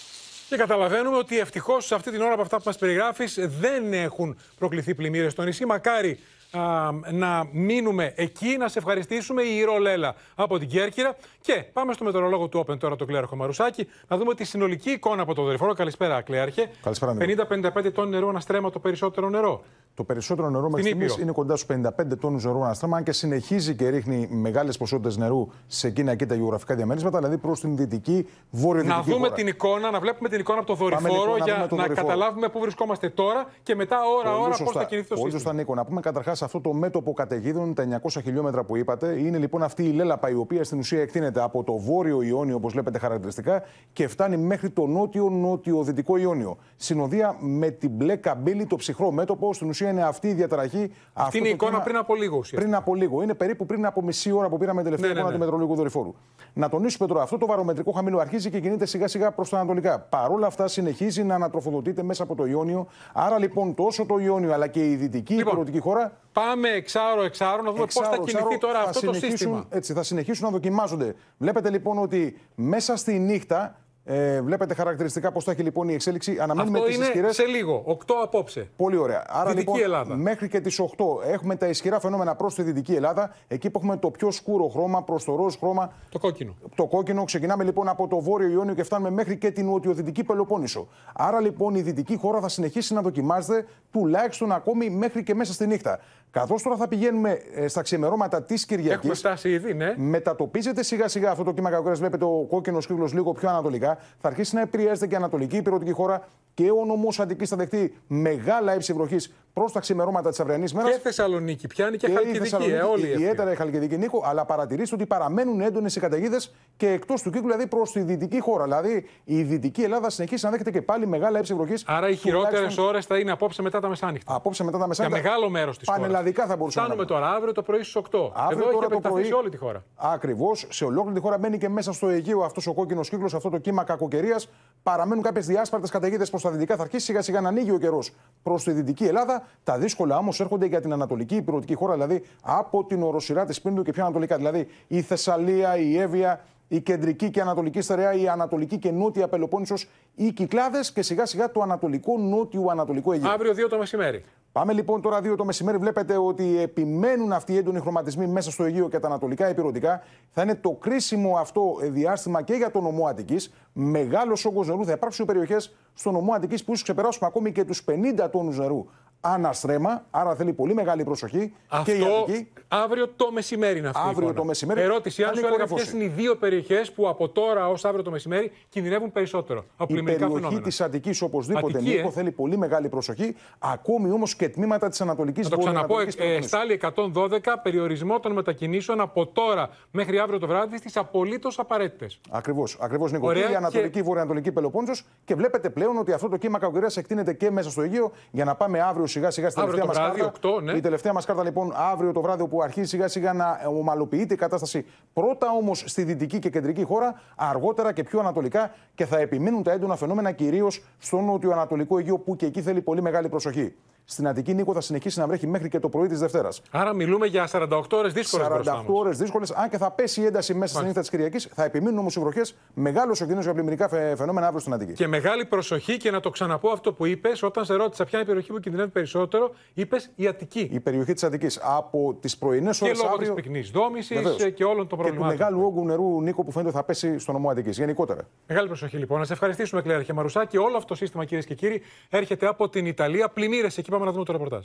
Και καταλαβαίνουμε ότι ευτυχώς σε αυτή την ώρα από αυτά που μας περιγράφεις δεν έχουν προκληθεί πλημμύρες στο νησί. Μακάρι α, να μείνουμε εκεί, να σε ευχαριστήσουμε. Η Ηρολέλα από την Κέρκυρα. Και πάμε στο μετεωρολόγο του Open τώρα, τον Κλέαρχο Μαρουσάκη, να δούμε τη συνολική εικόνα από το δορυφόρο. Καλησπέρα, Κλέαρχε. Καλησπέρα, 50-55 τόνοι νερού αναστρέμα το περισσότερο νερό. Το περισσότερο νερό μέχρι στιγμής είναι κοντά στους 55 τόνους νερού αναστρέμα, αν και συνεχίζει και ρίχνει μεγάλες ποσότητες νερού σε εκείνα εκεί τα γεωγραφικά διαμέρισματα, δηλαδή προς την δυτική βόρειο-δυτική. Να δούμε χώρα. την εικόνα, να βλέπουμε την εικόνα από το δορυφόρο λοιπόν, για να, να, δορυφόρο. καταλάβουμε πού βρισκόμαστε τώρα και μετά ώρα-ώρα πώς θα κινηθεί το Πολύ σύστημα. σωστά, Νίκο. Να πούμε καταρχάς αυτό το μέτωπο καταιγίδων, τα 900 χιλιόμετρα που είπατε, είναι λοιπόν αυτή η λέλαπα η οποία στην ουσία εκτείνεται από το βόρειο Ιόνιο, όπως βλέπετε χαρακτηριστικά, και φτάνει μέχρι το νότιο-νότιο-δυτικό Ιόνιο. Συνοδεία με την μπλε καμπύλη, το ψυχρό μέτωπο, στην ουσία είναι αυτή η διαταραχή. Αυτή είναι η εικόνα πριν από λίγο. Ουσιαστικά. Πριν από λίγο. Είναι περίπου πριν από μισή ώρα που πήραμε τελευταία Ναι, ναι, εικόνα ναι. του μετρολογικού δορυφόρου. Να τονίσουμε τώρα, αυτό το βαρομετρικό χαμηλό αρχίζει και κινείται σιγά σιγά προς τα ανατολικά. Παρ' όλα αυτά συνεχίζει να ανατροφοδοτείται μέσα από το Ιόνιο. Άρα λοιπόν τόσο το Ιόνιο αλλά και η δυτική Λοιπόν, υπηρετική χώρα Πάμε εξάρο-εξάρο να δούμε πώς θα Εξάρο, κινηθεί εξάρο τώρα θα αυτό το συνεχίσουν- σύστημα. Έτσι, θα συνεχίσουν να δοκιμάζονται. Βλέπετε λοιπόν ότι μέσα στη νύχτα, ε, βλέπετε χαρακτηριστικά πώς θα έχει λοιπόν η εξέλιξη. Αναμένουμε Αυτό τις είναι ισχυρές. σε λίγο, 8 απόψε. Πολύ ωραία. Άρα Δυτική λοιπόν Ελλάδα. μέχρι και τις 8 έχουμε τα ισχυρά φαινόμενα προς τη Δυτική Ελλάδα. Εκεί που έχουμε το πιο σκούρο χρώμα, προς το ροζ χρώμα. Το κόκκινο. Το κόκκινο. Ξεκινάμε λοιπόν από το βόρειο Ιόνιο και φτάνουμε μέχρι και την νοτιοδυτική Πελοπόννησο. Άρα λοιπόν η δυτική χώρα θα συνεχίσει να δοκιμάζεται τουλάχιστον ακόμη μέχρι και μέσα στη νύχτα. Καθώς τώρα θα πηγαίνουμε ε, στα ξημερώματα της Κυριακής. Έχουμε φτάσει ήδη, ναι. Μετατοπίζεται σιγά σιγά αυτό το κύμα κακοκαιρία. Βλέπετε ο κόκκινος κύκλος λίγο πιο ανατολικά. Θα αρχίσει να επηρεάζεται και η ανατολική υπηρετική χώρα. Και ο νομός Αττική θα δεχτεί μεγάλα ύψη βροχής προς τα ξημερώματα της αυριανής μέρας. Και Θεσσαλονίκη, πιάνει και, η Χαλκιδική. Θεσσαλονίκη, Ε, όλοι αυτοί. ιδιαίτερα η Χαλκιδική Νίκο, αλλά παρατηρήστε ότι παραμένουν έντονες οι καταιγίδες και εκτός του κύκλου, δηλαδή προς τη δυτική χώρα. Δηλαδή η δυτική Ελλάδα συνεχίζει να δέχεται και πάλι μεγάλα ύψη βροχής. Άρα οι χειρότερες ώρες θα είναι απόψε μετά τα μεσάνυχτα. Απόψε μετά τα μεσάνυχτα. Για μεγάλο μέρος της χώρας. Πανελλαδικά θα μπορούσαμε Φτάνουμε να τώρα αύριο το πρωί στις 8. Αύριο Εδώ έχει τώρα το επεκταθεί πρωί- σε όλη τη χώρα. Ακριβώς. Σε ολόκληρη τη χώρα μπαίνει και μέσα στο Αιγαίο αυτός ο κόκκινος κύκλος, αυτό το κύμα κακοκαιρίας. Παραμένουν κάποιες διάσπαρτες καταιγίδες προς τα δυτικά. Θα αρχίσει σιγά σιγά να ανοίγει ο καιρός προς τη δυτική Ελλάδα. Τα δύσκολα όμως έρχονται για την ανατολική υπηρετική χώρα, δηλαδή από την οροσυρά της Πίνδου και πιο ανατολικά. Δηλαδή η Θεσσαλία, η Εύβοια, η κεντρική και ανατολική στερεά, η ανατολική και νότια Πελοπόννησος, οι Κυκλάδες και σιγά σιγά το ανατολικό νότιο ανατολικό Αιγαίο. Αύριο 2 το μεσημέρι. Πάμε λοιπόν τώρα δύο το μεσημέρι. Βλέπετε ότι επιμένουν αυτοί οι έντονοι χρωματισμοί μέσα στο Αιγαίο και τα ανατολικά επιρροτικά. Θα είναι το κρίσιμο αυτό διάστημα και για τον νομό Αττικής. Μεγάλος όγκος νερού θα υπάρξουν περιοχές στο νομό Αττικής που ίσως ξεπεράσουμε ακόμη και τους 50 τόνους νερού αναστρέμα. Άρα θέλει πολύ μεγάλη προσοχή. Αυτό και η Αττική. αύριο το μεσημέρι είναι αυτή. η Αύριο εικόνα. το μεσημέρι. Ερώτηση: Αν θα σου είναι έλεγα κορυφώση. ποιες είναι οι δύο περιοχές που από τώρα ως αύριο το μεσημέρι κινδυνεύουν περισσότερο από Η πλημμυρικά περιοχή φαινόμενα; της Αττικής οπωσδήποτε Αττική, Νίκο ε; θέλει πολύ μεγάλη προσοχή. Ακόμη όμως και τμήματα της Ανατολικής Θα το ξαναπώ, ε, ε, στάλει 112 περιορισμό των μετακινήσεων από τώρα μέχρι αύριο το βράδυ στις απολύτως απαραίτητες. Ακριβώς, ακριβώς Νίκο. Ωραία, Και η και- Ανατολική Βορειοανατολική Πελοπόννησος. Και βλέπετε πλέον ότι αυτό το κύμα κακοκαιρία εκτείνεται και μέσα στο Αιγαίο για να πάμε αύριο σιγά σιγά στη Αύριο τελευταία το μας βράδυ, κάρτα. οκτώ, ναι. Η τελευταία μας κάρτα λοιπόν αύριο το βράδυ που αρχίζει σιγά σιγά να ομαλοποιείται η κατάσταση. Πρώτα όμως στη δυτική και κεντρική χώρα, αργότερα και πιο ανατολικά και θα επιμείνουν τα έντονα φαινόμενα κυρίως στο νοτιοανατολικό Αιγαίο που και εκεί θέλει πολύ μεγάλη προσοχή. Στην Αττική Νίκο θα συνεχίσει να βρέχει μέχρι και το πρωί της Δευτέρας. Άρα μιλούμε για 48 ώρες δύσκολες 48 ώρες δύσκολες, αν και θα πέσει η ένταση μέσα στη νύχτα της Κυριακής, θα επιμείνουν όμως οι βροχές. Μεγάλος ο κίνδυνος για πλημμυρικά φαι- φαινόμενα αύριο στην Αττική. Και μεγάλη προσοχή και να το ξαναπώ αυτό που είπες, όταν σε ρώτησα ποια είναι η περιοχή που κινδυνεύει περισσότερο, είπες η Αττική. Η περιοχή της Αττικής. Από τις πρωινές Και ώρες λόγω της αύριο. πυκνής δόμησης Βεβαίως. και όλων των Και του προβλημάτων. μεγάλου όγκου νερού, Νίκο, που φαίνεται ότι θα πέσει στο νομό Αττικής. Γενικότερα. Μεγάλη προσοχή λοιπόν. Να σε ευχαριστήσουμε, Κλέρα Χεμαρουσάκη. Όλο αυτό το σύστημα, κυρίες και κύριοι, έρχεται από την Ιταλία. Πλημμύρες εκεί πάμε να δούμε το ρεπορτάζ.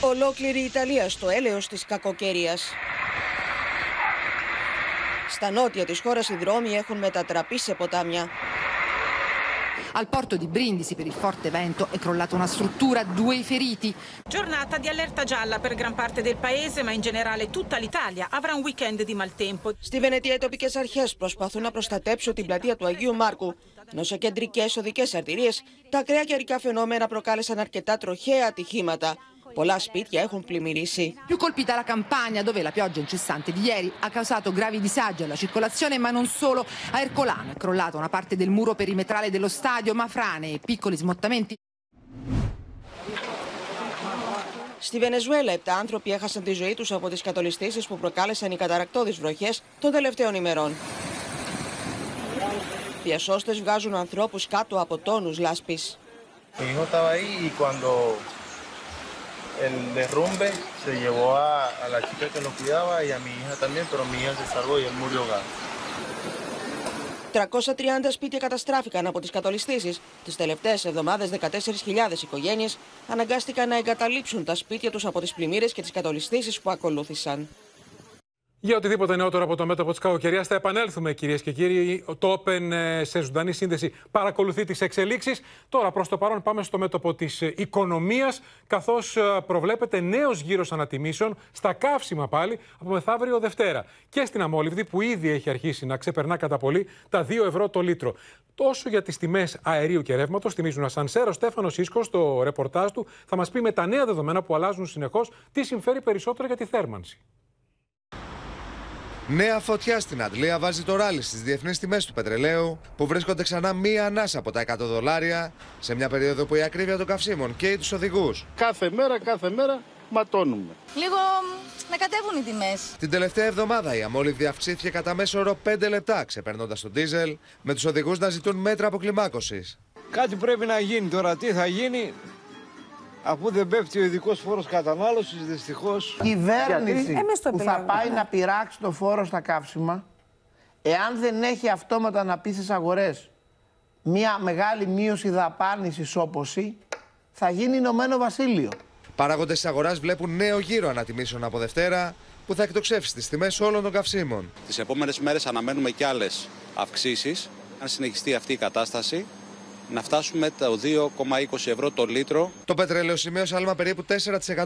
Ολόκληρη η Ιταλία στο έλεος της κακοκαιρίας. Στα νότια της χώρας οι δρόμοι έχουν μετατραπεί σε ποτάμια. Al porto di Brindisi per il forte vento è crollata una struttura, due i feriti. Giornata di allerta gialla per gran parte del paese, ma in generale tutta l'Italia avrà un weekend di maltempo. Στη Βενετία οι τοπικές αρχές προσπαθούν να προστατέψουν την πλατεία του Αγίου Μάρκου, ενώ σε κεντρικές οδικές αρτηρίες τα ακραία καιρικά φαινόμενα προκάλεσαν αρκετά τροχαία ατυχήματα. Πολλά σπίτια έχουν πλημμυρίσει. Più colpita la campagna dove la pioggia incessante di ieri ha causato gravi disagi alla circolazione, ma non solo. A Ercolano è crollata una parte del muro perimetrale dello stadio, ma frane e piccoli smottamenti. Στη Βενεζουέλα, επτά άνθρωποι έχασαν τη ζωή τους από τις κατολιστήσεις που προκάλεσαν οι καταρακτώδεις βροχές των τελευταίων ημερών. Διασώστες βγάζουν ανθρώπους κάτω από τόνους λάσπης. Mi hijo estaba ahí y cuando el derrumbe se llevó a, a la chica que lo cuidaba y a mi hija también, pero mi hija se salvó y él murió ahogado. 330 σπίτια καταστράφηκαν από τις κατολιστήσεις. Τις τελευταίες εβδομάδες 14.000 οικογένειες αναγκάστηκαν να εγκαταλείψουν τα σπίτια τους από τις πλημμύρες και τις κατολιστήσεις που ακολούθησαν. Για οτιδήποτε νεότερο από το μέτωπο της κακοκαιρίας θα επανέλθουμε, κυρίες και κύριοι. Το Open ε, σε ζωντανή σύνδεση παρακολουθεί τις εξελίξεις. Τώρα, προς το παρόν, πάμε στο μέτωπο της οικονομίας, καθώς προβλέπεται νέος γύρος ανατιμήσεων στα καύσιμα πάλι από μεθαύριο Δευτέρα. Και στην αμόλυβδη, που ήδη έχει αρχίσει να ξεπερνά κατά πολύ τα 2 ευρώ το λίτρο. Τόσο για τις τιμές αερίου και ρεύματος, θυμίζουν ο Σανσέρο Στέφανος Ίσκο στο ρεπορτάζ του, θα μας πει με τα νέα δεδομένα που αλλάζουν συνεχώς τι συμφέρει περισσότερο για τη θέρμανση. Νέα φωτιά στην Αντλία βάζει το ράλι στις διεθνείς τιμές του πετρελαίου, που βρίσκονται ξανά μία ανάσα από τα 100 δολάρια, σε μια περίοδο που η ακρίβεια των καυσίμων καίει τους οδηγούς. Κάθε μέρα, κάθε μέρα ματώνουμε. Λίγο να κατέβουν οι τιμές. Την τελευταία εβδομάδα η αμόλυβδη αυξήθηκε κατά μέσο όρο 5 λεπτά, ξεπερνώντας τον ντίζελ, με τους οδηγούς να ζητούν μέτρα αποκλιμάκωσης. Κάτι πρέπει να γίνει τώρα. Τι θα γίνει, αφού δεν πέφτει ο ειδικός φόρος κατανάλωσης, δυστυχώς. κυβέρνηση που θα πάει να πειράξει το φόρο στα καύσιμα, εάν δεν έχει αυτόματα να πει στις αγορές μια μεγάλη μείωση δαπάνησης όπως η, θα γίνει Ηνωμένο Βασίλειο. Παράγοντες της αγοράς βλέπουν νέο γύρο ανατιμήσεων από Δευτέρα, που θα εκτοξεύσει τις τιμές όλων των καυσίμων. Τις επόμενες μέρες αναμένουμε και άλλες αυξήσεις. Αν συνεχιστεί αυτή η κατάσταση, να φτάσουμε το 2,20 ευρώ το λίτρο. Το πετρέλαιο σημείωσε άλμα περίπου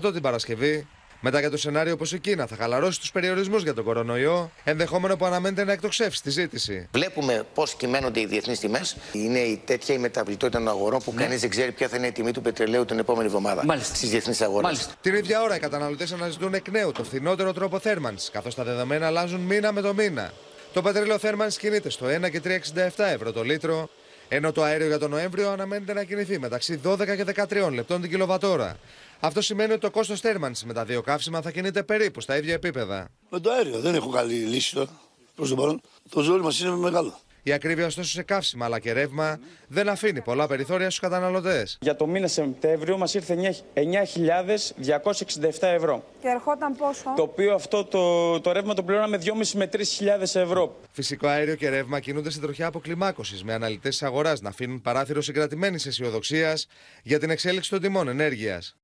4% την Παρασκευή. Μετά για το σενάριο πω η Κίνα θα χαλαρώσει τους περιορισμούς για τον κορονοϊό, ενδεχόμενο που αναμένεται να εκτοξεύσει τη ζήτηση. Βλέπουμε πώς κυμαίνονται οι διεθνείς τιμές. Είναι η τέτοια η μεταβλητότητα των αγορών που κανείς δεν ξέρει ποια θα είναι η τιμή του πετρελαίου την επόμενη εβδομάδα στις διεθνείς αγορές. Την ίδια ώρα οι καταναλωτές αναζητούν εκ νέου το φθηνότερο τρόπο θέρμανσης, καθώς τα δεδομένα αλλάζουν μήνα με το μήνα. Το πετρέλαιο θέρμανσης κινείται στο 1 και 3,67 ευρώ το λίτρο, ενώ το αέριο για τον Νοέμβριο αναμένεται να κινηθεί μεταξύ 12 και 13 λεπτών την κιλοβατόρα. Αυτό σημαίνει ότι το κόστος θέρμανσης με τα δύο καύσιμα θα κινείται περίπου στα ίδια επίπεδα. Με το αέριο δεν έχω καλή λύση τώρα. Προ το παρόν. Το ζόρι μας είναι μεγάλο. Η ακρίβεια ωστόσο σε καύσιμα αλλά και ρεύμα δεν αφήνει πολλά περιθώρια στους καταναλωτές. Για το μήνα Σεπτέμβριο μας ήρθε 9.267 ευρώ. Και ερχόταν πόσο; Το οποίο αυτό το, το ρεύμα το πληρώναμε 2,5 με 3.000 ευρώ. Φυσικό αέριο και ρεύμα κινούνται στην τροχιά αποκλιμάκωσης με αναλυτές της αγοράς να αφήνουν παράθυρο συγκρατημένης αισιοδοξίας για την εξέλιξη των τιμών ενέργειας.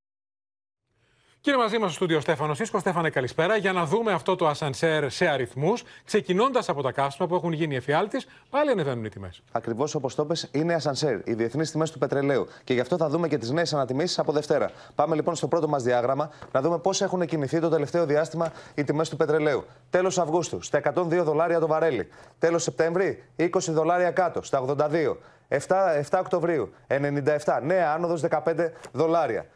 Και είναι μαζί μας στο στούντιο Στέφανος Σίσκο. Στέφανε, καλησπέρα. Για να δούμε αυτό το ασανσέρ σε αριθμούς, ξεκινώντας από τα καύσιμα που έχουν γίνει εφιάλτης, πάλι ανεβαίνουν οι τιμές. Ακριβώς όπως το πες, είναι ασανσέρ, οι διεθνείς τιμές του πετρελαίου. Και γι' αυτό θα δούμε και τις νέες ανατιμήσεις από Δευτέρα. Πάμε λοιπόν στο πρώτο μας διάγραμμα να δούμε πώς έχουν κινηθεί το τελευταίο διάστημα οι τιμές του πετρελαίου. Τέλος Αυγούστου, στα 102 δολάρια το βαρέλι. Τέλος Σεπτέμβρη, 20 δολάρια κάτω, στα 82. 7, 7 Οκτωβρίου, 97. Νέα άνοδος 15 δολάρια.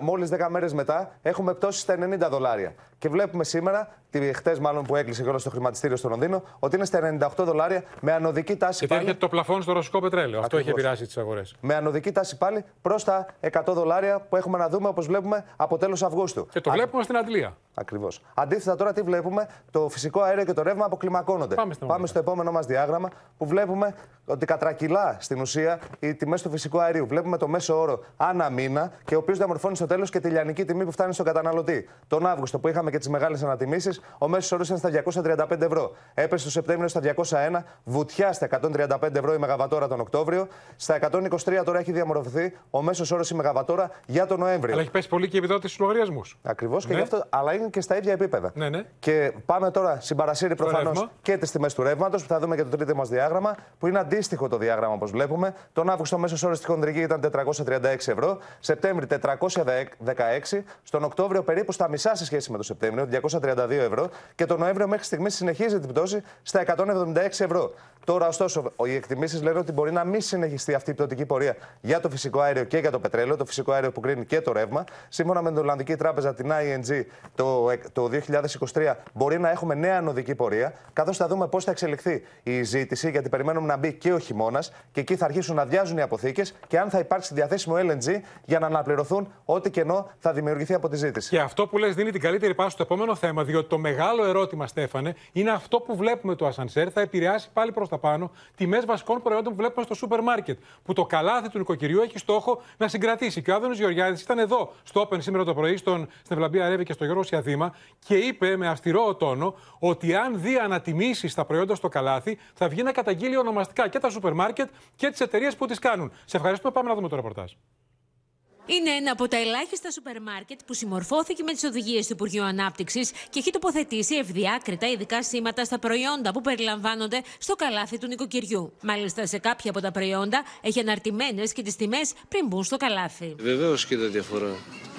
Μόλις 10 μέρες μετά έχουμε πτώσει στα 90 δολάρια. Και βλέπουμε σήμερα, χτες μάλλον που έκλεισε όλο στο χρηματιστήριο στο Λονδίνο, ότι είναι στα 98 δολάρια με ανωδική τάση. Γιατί έρχεται το πλαφόν στο ρωσικό πετρέλαιο. Αυτό έχει επηρεάσει τις αγορές. Με ανωδική τάση πάλι προς τα 100 δολάρια που έχουμε να δούμε όπως βλέπουμε από τέλος Αυγούστου. Και το βλέπουμε στην Αντλία. Ακριβώς. Αντίθετα τώρα τι βλέπουμε, το φυσικό αέριο και το ρεύμα αποκλιμακώνονται. Πάμε, Πάμε στο επόμενο μας διάγραμμα που βλέπουμε ότι κατρακυλά στην ουσία οι τιμές του φυσικού αερίου. Βλέπουμε το μέσο όρο ανά μήνα και ο οποίος διαμορφώνει στο τέλος και τη λιανική τιμή που φτάνει στον καταναλωτή. Τον Αύγουστο που είχαμε και τις μεγάλες ανατιμήσεις, ο μέσος όρο ήταν στα 235 ευρώ. Έπεσε το Σεπτέμβριο στα 201, βουτιά στα 135 ευρώ η Μεγαβατόρα τον Οκτώβριο. Στα 123 τώρα έχει διαμορφωθεί ο μέσος όρος η Μεγαβατόρα για τον Νοέμβριο. Αλλά έχει πέσει πολύ και η επιδότηση στους λογαριασμούς. Ακριβώς ναι. και γι' αυτό, αλλά είναι και στα ίδια επίπεδα. Ναι, ναι. Και πάμε τώρα συμπαρασύρει προφανώς και τις τιμές του ρεύματος που θα δούμε και το τρίτο μας διάγραμμα που είναι αντίστοιχο το διάγραμμα όπως βλέπουμε. Τον Αύγουστο ο μέσος όρος στη χοντρική ήταν 436 ευρώ, Σεπτέμβρη 416, στον Οκτώβριο περίπου στα μισά σε σχέση με το Σεπτέμβριο, 232 ευρώ και τον Νοέμβριο μέχρι στιγμής συνεχίζει την πτώση στα 176 ευρώ. Τώρα, ωστόσο, οι εκτιμήσεις λένε ότι μπορεί να μην συνεχιστεί αυτή η πτωτική πορεία για το φυσικό αέριο και για το πετρέλαιο, το φυσικό αέριο που κρίνει και το ρεύμα. Σύμφωνα με την Ολλανδική Τράπεζα, την ING, το, το 2023 μπορεί να έχουμε νέα ανωδική πορεία, καθώς θα δούμε πώς θα εξελιχθεί η ζήτηση, γιατί περιμένουμε να μπει και ο χειμώνας και εκεί θα αρχίσουν να αδειάζουν οι αποθήκες και αν θα υπάρξει διαθέσιμο LNG για να αναπληρωθούν ό,τι κενό θα δημιουργηθεί από τη ζήτηση. Και αυτό που λες δίνει την καλύτερη πάση στο επόμενο θέμα, διότι το μεγάλο ερώτημα, Στέφανε, είναι αυτό που βλέπουμε το ασανσέρ θα επηρεάσει πάλι προς τα πάνω τιμέ βασικών προϊόντων που βλέπουμε στο σούπερ μάρκετ. Που το καλάθι του νοικοκυριού έχει στόχο να συγκρατήσει. Και ο Άδωνος Γεωργιάδης ήταν εδώ στο Open σήμερα το πρωί, στον, στην Ευλαμπία Ρεύη και στο Γιώργο Σιαδήμα και είπε με αυστηρό τόνο ότι αν δει ανατιμήσεις τα προϊόντα στο καλάθι, θα βγει να καταγγείλει ονομαστικά και τα σούπερ μάρκετ και τις εταιρείες που τις κάνουν. Σε ευχαριστούμε. Πάμε να δούμε το ρεπορτάζ. Είναι ένα από τα ελάχιστα σούπερ μάρκετ που συμμορφώθηκε με τις οδηγίες του Υπουργείου Ανάπτυξης και έχει τοποθετήσει ευδιάκριτα ειδικά σήματα στα προϊόντα που περιλαμβάνονται στο καλάθι του νοικοκυριού. Μάλιστα, σε κάποια από τα προϊόντα έχει αναρτημένες και τις τιμές πριν μπουν στο καλάθι. Βεβαίως και τα διαφορά.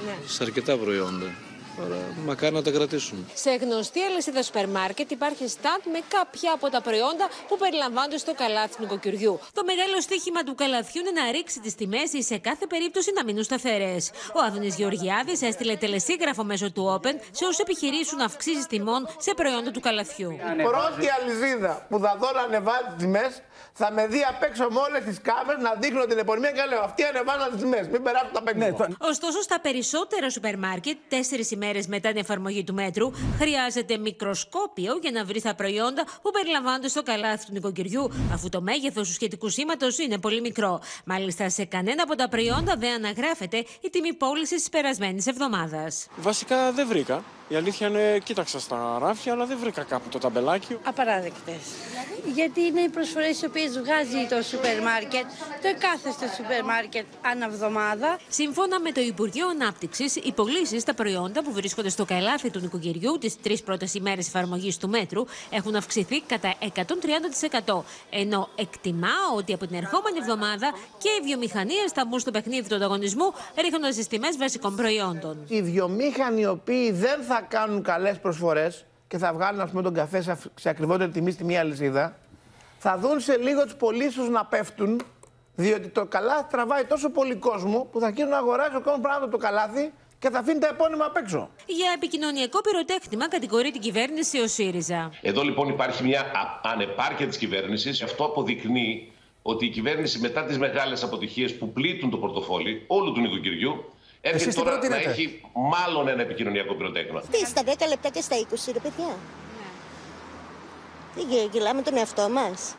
Ναι. Σε αρκετά προϊόντα. Άρα μακάρι να τα κρατήσουν. Σε γνωστή αλυσίδα σούπερ μάρκετ υπάρχει στάντ με κάποια από τα προϊόντα που περιλαμβάνονται στο καλάθι του νοικοκυριού. Το μεγάλο στίχημα του καλαθιού είναι να ρίξει τις τιμές ή σε κάθε περίπτωση να μείνουν σταθερές. Ο Άδωνης Γεωργιάδης έστειλε τελεσίγραφο μέσω του Open σε όσους επιχειρήσουν αυξήσεις τιμών σε προϊόντα του καλαθιού. Η πρώτη αλυσίδα που θα δω να ανεβάζει τις τιμές θα με δει απ' έξω με όλες τις κάμερες να δείχνω την επωνυμία και να λέω Αυτοί ανεβάζουν τις τιμέ. Μην περάσουν τα παίξω. Ναι, Ωστόσο, στα περισσότερα σούπερ μάρκετ, τέσσερις ημέρες μετά την εφαρμογή του μέτρου, χρειάζεται μικροσκόπιο για να βρεις τα προϊόντα που περιλαμβάνονται στο καλάθι του νοικοκυριού, αφού το μέγεθος του σχετικού σήματος είναι πολύ μικρό. Μάλιστα, σε κανένα από τα προϊόντα δεν αναγράφεται η τιμή πώλησης της περασμένης εβδομάδας. Βασικά δεν βρήκα. Η αλήθεια είναι, κοίταξα στα ράφια, αλλά δεν βρήκα κάπου το ταμπελάκι. Απαράδεκτες. Γιατί είναι οι προσφορές τι οποίες βγάζει το σούπερ μάρκετ, το εκάθεστο σούπερ μάρκετ ανά εβδομάδα. Σύμφωνα με το Υπουργείο Ανάπτυξης, οι πωλήσεις στα προϊόντα που βρίσκονται στο καλάθι του νοικοκυριού τις τρεις πρώτες ημέρες εφαρμογής του μέτρου έχουν αυξηθεί κατά 130%. Ενώ εκτιμά ότι από την ερχόμενη εβδομάδα και οι βιομηχανίες θα μπουν στο παιχνίδι του ανταγωνισμού, ρίχνοντας τις τιμές βασικών προϊόντων. Οι βιομήχανοι οι οποίοι δεν θα κάνουν καλές προσφορές και θα βγάλουν ας πούμε, τον καφέ σε, σε ακριβότερη τιμή στη μία αλυσίδα, θα δουν σε λίγο τι πωλήσει να πέφτουν, διότι το καλάθι τραβάει τόσο πολύ κόσμο που θα αρχίσουν να αγοράζει ο κόσμο πράγματι το καλάθι και θα αφήνει τα επώνυμα απ' έξω. Για επικοινωνιακό πυροτέχνημα κατηγορεί την κυβέρνηση ο ΣΥΡΙΖΑ. Εδώ λοιπόν υπάρχει μια ανεπάρκεια της κυβέρνησης. Αυτό αποδεικνύει ότι η κυβέρνηση μετά τις μεγάλες αποτυχίες που πλήττουν το πορτοφόλι όλου του νοικοκυριού Έρχεται τώρα να έχει μάλλον ένα επικοινωνιακό πυροτέχνημα. Τι, στα 10 λεπτά και στα 20, ρε παιδιά. Τι γελάμε τον εαυτό μας.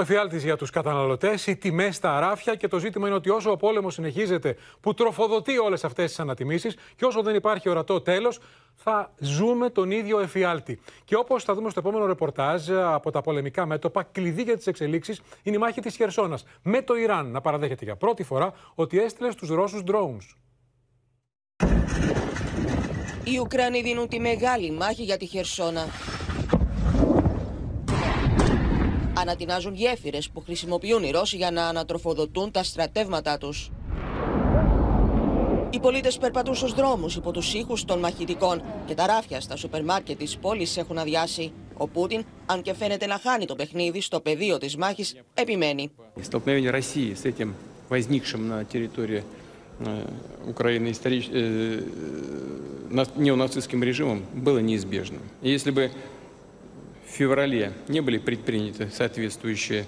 Ο εφιάλτη για τους καταναλωτές, οι τιμές στα ράφια και το ζήτημα είναι ότι όσο ο πόλεμος συνεχίζεται, που τροφοδοτεί όλες αυτές τις ανατιμήσεις και όσο δεν υπάρχει ορατό τέλος, θα ζούμε τον ίδιο εφιάλτη. Και όπως θα δούμε στο επόμενο ρεπορτάζ από τα πολεμικά μέτωπα, κλειδί για τις εξελίξεις είναι η μάχη της Χερσόνας με το Ιράν να παραδέχεται για πρώτη φορά ότι έστειλε στους Ρώσους drones. Οι Ουκρανοί δίνουν τη μεγάλη μάχη για τη Χερσόνα Ανατινάζουν γέφυρες που χρησιμοποιούν οι Ρώσοι για να ανατροφοδοτούν τα στρατεύματά τους. Οι πολίτες περπατούν στους δρόμους υπό τους ήχους των μαχητικών και τα ράφια στα σούπερ μάρκετ της πόλης έχουν αδειάσει. Ο Πούτιν, αν και φαίνεται να χάνει το παιχνίδι στο πεδίο της μάχης, επιμένει. Украины историч... неонацистским режимом было неизбежным. Если бы в феврале не были предприняты соответствующие,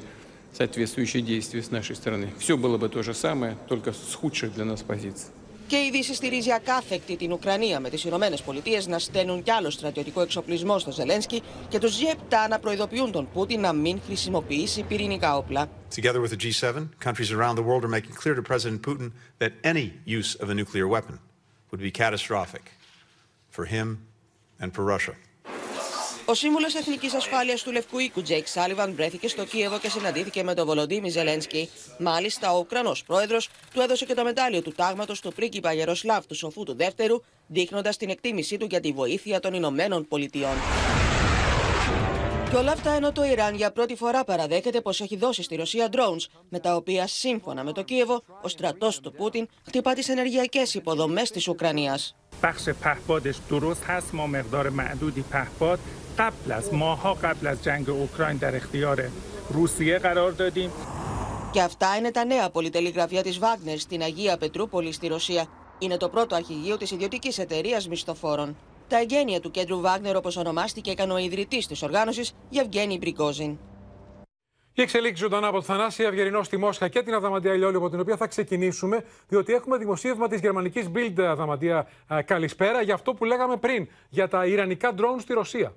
соответствующие действия с нашей стороны, все было бы то же самое, только с худших для нас позиций. Και η Δύση στηρίζει ακάθεκτη την Ουκρανία με τι Ηνωμένε Πολιτείε να στέλνουν κι άλλο στρατιωτικό εξοπλισμό στο Ζελένσκι και του G7 να προειδοποιούν τον Πούτιν να μην χρησιμοποιήσει πυρηνικά όπλα. Together with the G7, countries around the world are making clear to President Putin that any use of a nuclear weapon would be catastrophic for him and for Russia. Ο σύμβουλος Εθνικής Ασφάλειας του Λευκού Οίκου, Τζέικ Σάλιβαν, βρέθηκε στο Κίεβο και συναντήθηκε με τον Βολοντίμιρ Ζελένσκι. Μάλιστα, ο Ουκρανός πρόεδρος του έδωσε και το μετάλλιο του τάγματος του πρίγκιπα Γεροσλάβ του Σοφού του Δεύτερου, δείχνοντας την εκτίμησή του για τη βοήθεια των Ηνωμένων Πολιτειών. Και όλα αυτά ενώ το Ιράν για πρώτη φορά παραδέχεται πω έχει δώσει στη Ρωσία drones, με τα οποία σύμφωνα με το Κίεβο, ο στρατό του Πούτιν χτυπά τι ενεργειακέ υποδομέ τη Ουκρανία. قبل از ماها قبل از جنگ اوکراین در اختیار روسیه قرار دادیم Και αυτά είναι τα νέα πολυτελεγραφία της Βάγνερ στην Αγία Πετρούπολη στη Ρωσία. Είναι το πρώτο αρχηγείο της ιδιωτικής εταιρείας μισθοφόρων. Τα εγγένεια του κέντρου Βάγνερ, όπως ονομάστηκε, έκανε ο ιδρυτής της οργάνωσης, Γευγένη Μπριγκόζιν. Η εξελίξη ζωντανά από το Θανάση Αυγερινό στη Μόσχα και την Αδαμαντία Ηλιόλου, από την οποία θα ξεκινήσουμε, διότι έχουμε δημοσίευμα της γερμανικής Bild Αδαμαντία καλησπέρα για αυτό που λέγαμε πριν, για τα Ιρανικά ντρόουν στη Ρωσία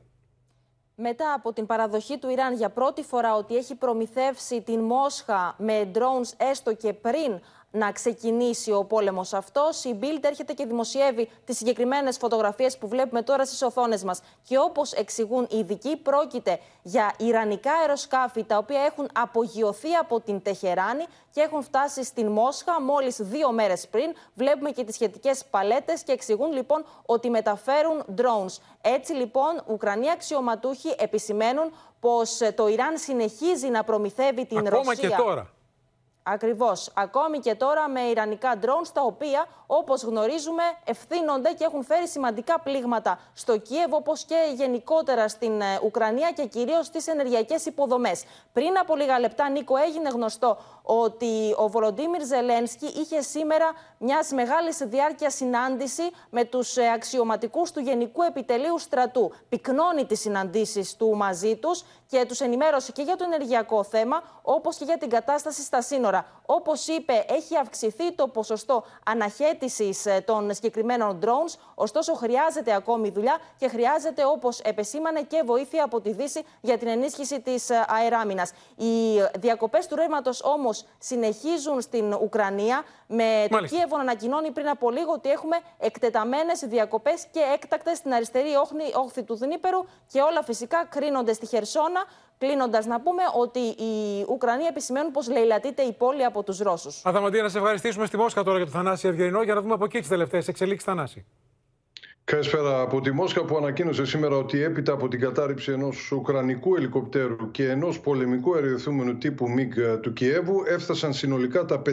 μετά από την παραδοχή του Ιράν για πρώτη φορά ότι έχει προμηθεύσει την Μόσχα με drones έστω και πριν να ξεκινήσει ο πόλεμος αυτός. Η Bild έρχεται και δημοσιεύει τις συγκεκριμένες φωτογραφίες που βλέπουμε τώρα στις οθόνες μας. Και όπως εξηγούν οι ειδικοί, πρόκειται για Ιρανικά αεροσκάφη τα οποία έχουν απογειωθεί από την Τεχεράνη και έχουν φτάσει στην Μόσχα μόλις δύο μέρες πριν. Βλέπουμε και τις σχετικές παλέτες και εξηγούν λοιπόν ότι μεταφέρουν drones. Έτσι λοιπόν, Ουκρανοί αξιωματούχοι επισημαίνουν πως το Ιράν συνεχίζει να προμηθεύει την Ακόμα Ρωσία. Και τώρα. Ακριβώς. Ακόμη και τώρα με ιρανικά drones, τα οποία όπως γνωρίζουμε ευθύνονται και έχουν φέρει σημαντικά πλήγματα στο Κίεβο, όπως και γενικότερα στην ε, Ουκρανία και κυρίως στις ενεργειακές υποδομές. Πριν από λίγα λεπτά, Νίκο, έγινε γνωστό ότι ο Βολοντίμιρ Ζελένσκι είχε σήμερα μιας μεγάλης διάρκειας συνάντηση με τους ε, αξιωματικούς του Γενικού Επιτελείου Στρατού. Πυκνώνει τις συναντήσεις του μαζί τους και τους ενημέρωσε και για το ενεργειακό θέμα, όπως και για την κατάσταση στα σύνορα. Όπως είπε, έχει αυξηθεί το ποσοστό αναχέτησης ε, των συγκεκριμένων drones, ωστόσο χρειάζεται ακόμη δουλειά και χρειάζεται, όπως επεσήμανε, και βοήθεια από τη Δύση για την ενίσχυση της ε, αεράμινας. Οι διακοπές του ρεύματος όμως συνεχίζουν στην Ουκρανία, με το Κίεβο να ανακοινώνει πριν από λίγο ότι έχουμε εκτεταμένες διακοπές και έκτακτες στην αριστερή όχθη του Δνήπερου και όλα φυσικά κρίνονται στη Χερσόνα. Κλείνοντας, να πούμε ότι οι Ουκρανοί επισημαίνουν πως λαιλατείται η πόλη από τους Ρώσους. Αδαμαντία, να σε ευχαριστήσουμε στη Μόσχα τώρα για το Θανάση Ευγενινό για να δούμε από εκεί τις τελευταίες εξελίξεις Θανάση. Καλησπέρα από τη Μόσχα που ανακοίνωσε σήμερα ότι έπειτα από την κατάρριψη ενός Ουκρανικού ελικοπτέρου και ενός πολεμικού αεριοθούμενου τύπου ΜΙΓ του Κιέβου έφτασαν συνολικά τα 500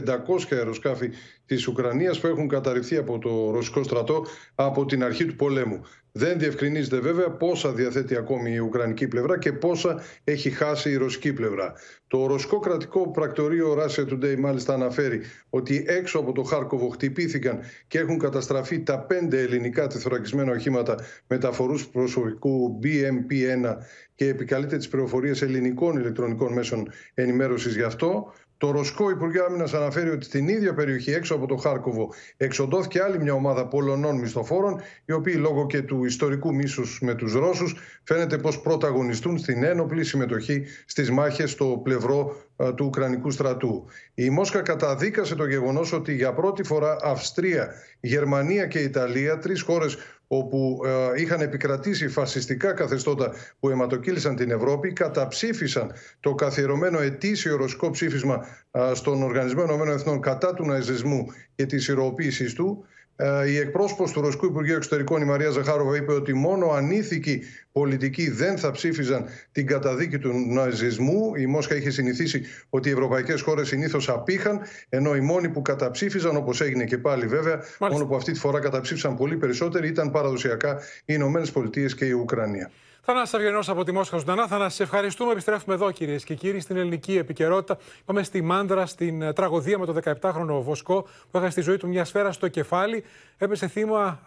αεροσκάφη της Ουκρανίας που έχουν καταρριφθεί από το ρωσικό στρατό από την αρχή του πολέμου. Δεν διευκρινίζεται βέβαια πόσα διαθέτει ακόμη η Ουκρανική πλευρά και πόσα έχει χάσει η ρωσική πλευρά. Το ρωσικό κρατικό πρακτορείο Russia Today μάλιστα αναφέρει ότι έξω από το Χάρκοβο χτυπήθηκαν και έχουν καταστραφεί τα πέντε ελληνικά τεθωρακισμένα οχήματα μεταφορούς προσωπικού BMP-1 και επικαλείται τις πληροφορίες ελληνικών ηλεκτρονικών μέσων ενημέρωσης γι' αυτό. Το Ροσκό Υπουργείο Άμυνας αναφέρει ότι στην ίδια περιοχή, έξω από το Χάρκοβο, εξοντώθηκε άλλη μια ομάδα Πολωνών μισθοφόρων, οι οποίοι λόγω και του ιστορικού μίσους με τους Ρώσους φαίνεται πως πρωταγωνιστούν στην ένοπλη συμμετοχή στις μάχες στο πλευρό του Ουκρανικού στρατού. Η Μόσχα καταδίκασε το γεγονός ότι για πρώτη φορά Αυστρία, Γερμανία και Ιταλία, τρεις χώρες όπου ε, είχαν επικρατήσει φασιστικά καθεστώτα που αιματοκύλησαν την Ευρώπη, καταψήφισαν το καθιερωμένο ετήσιο ρωσικό ψήφισμα στον Οργανισμό Ενωμένων Εθνών κατά του ναζισμού και της ηρωοποίησης του. Ε, η εκπρόσωπος του Ρωσικού Υπουργείου Εξωτερικών, η Μαρία Ζαχάροβα, είπε ότι μόνο ανήθικοι πολιτικοί δεν θα ψήφιζαν την καταδίκη του ναζισμού. Η Μόσχα είχε συνηθίσει ότι οι ευρωπαϊκές χώρες συνήθως απήχαν, ενώ οι μόνοι που καταψήφιζαν, όπως έγινε και πάλι βέβαια, Μάλιστα. μόνο που αυτή τη φορά καταψήφισαν πολύ περισσότεροι, ήταν παραδοσιακά οι Ηνωμένες Πολιτείες και η Ουκρανία. Θανάσης Αυγενός από τη Μόσχα Ζωντανά. Θα σε ευχαριστούμε. Επιστρέφουμε εδώ κυρίες και κύριοι στην ελληνική επικαιρότητα. Πάμε στη Μάνδρα, στην ε, τραγωδία με το 17χρονο Βοσκό που έχασε στη ζωή του μια σφαίρα στο κεφάλι. Έπεσε θύμα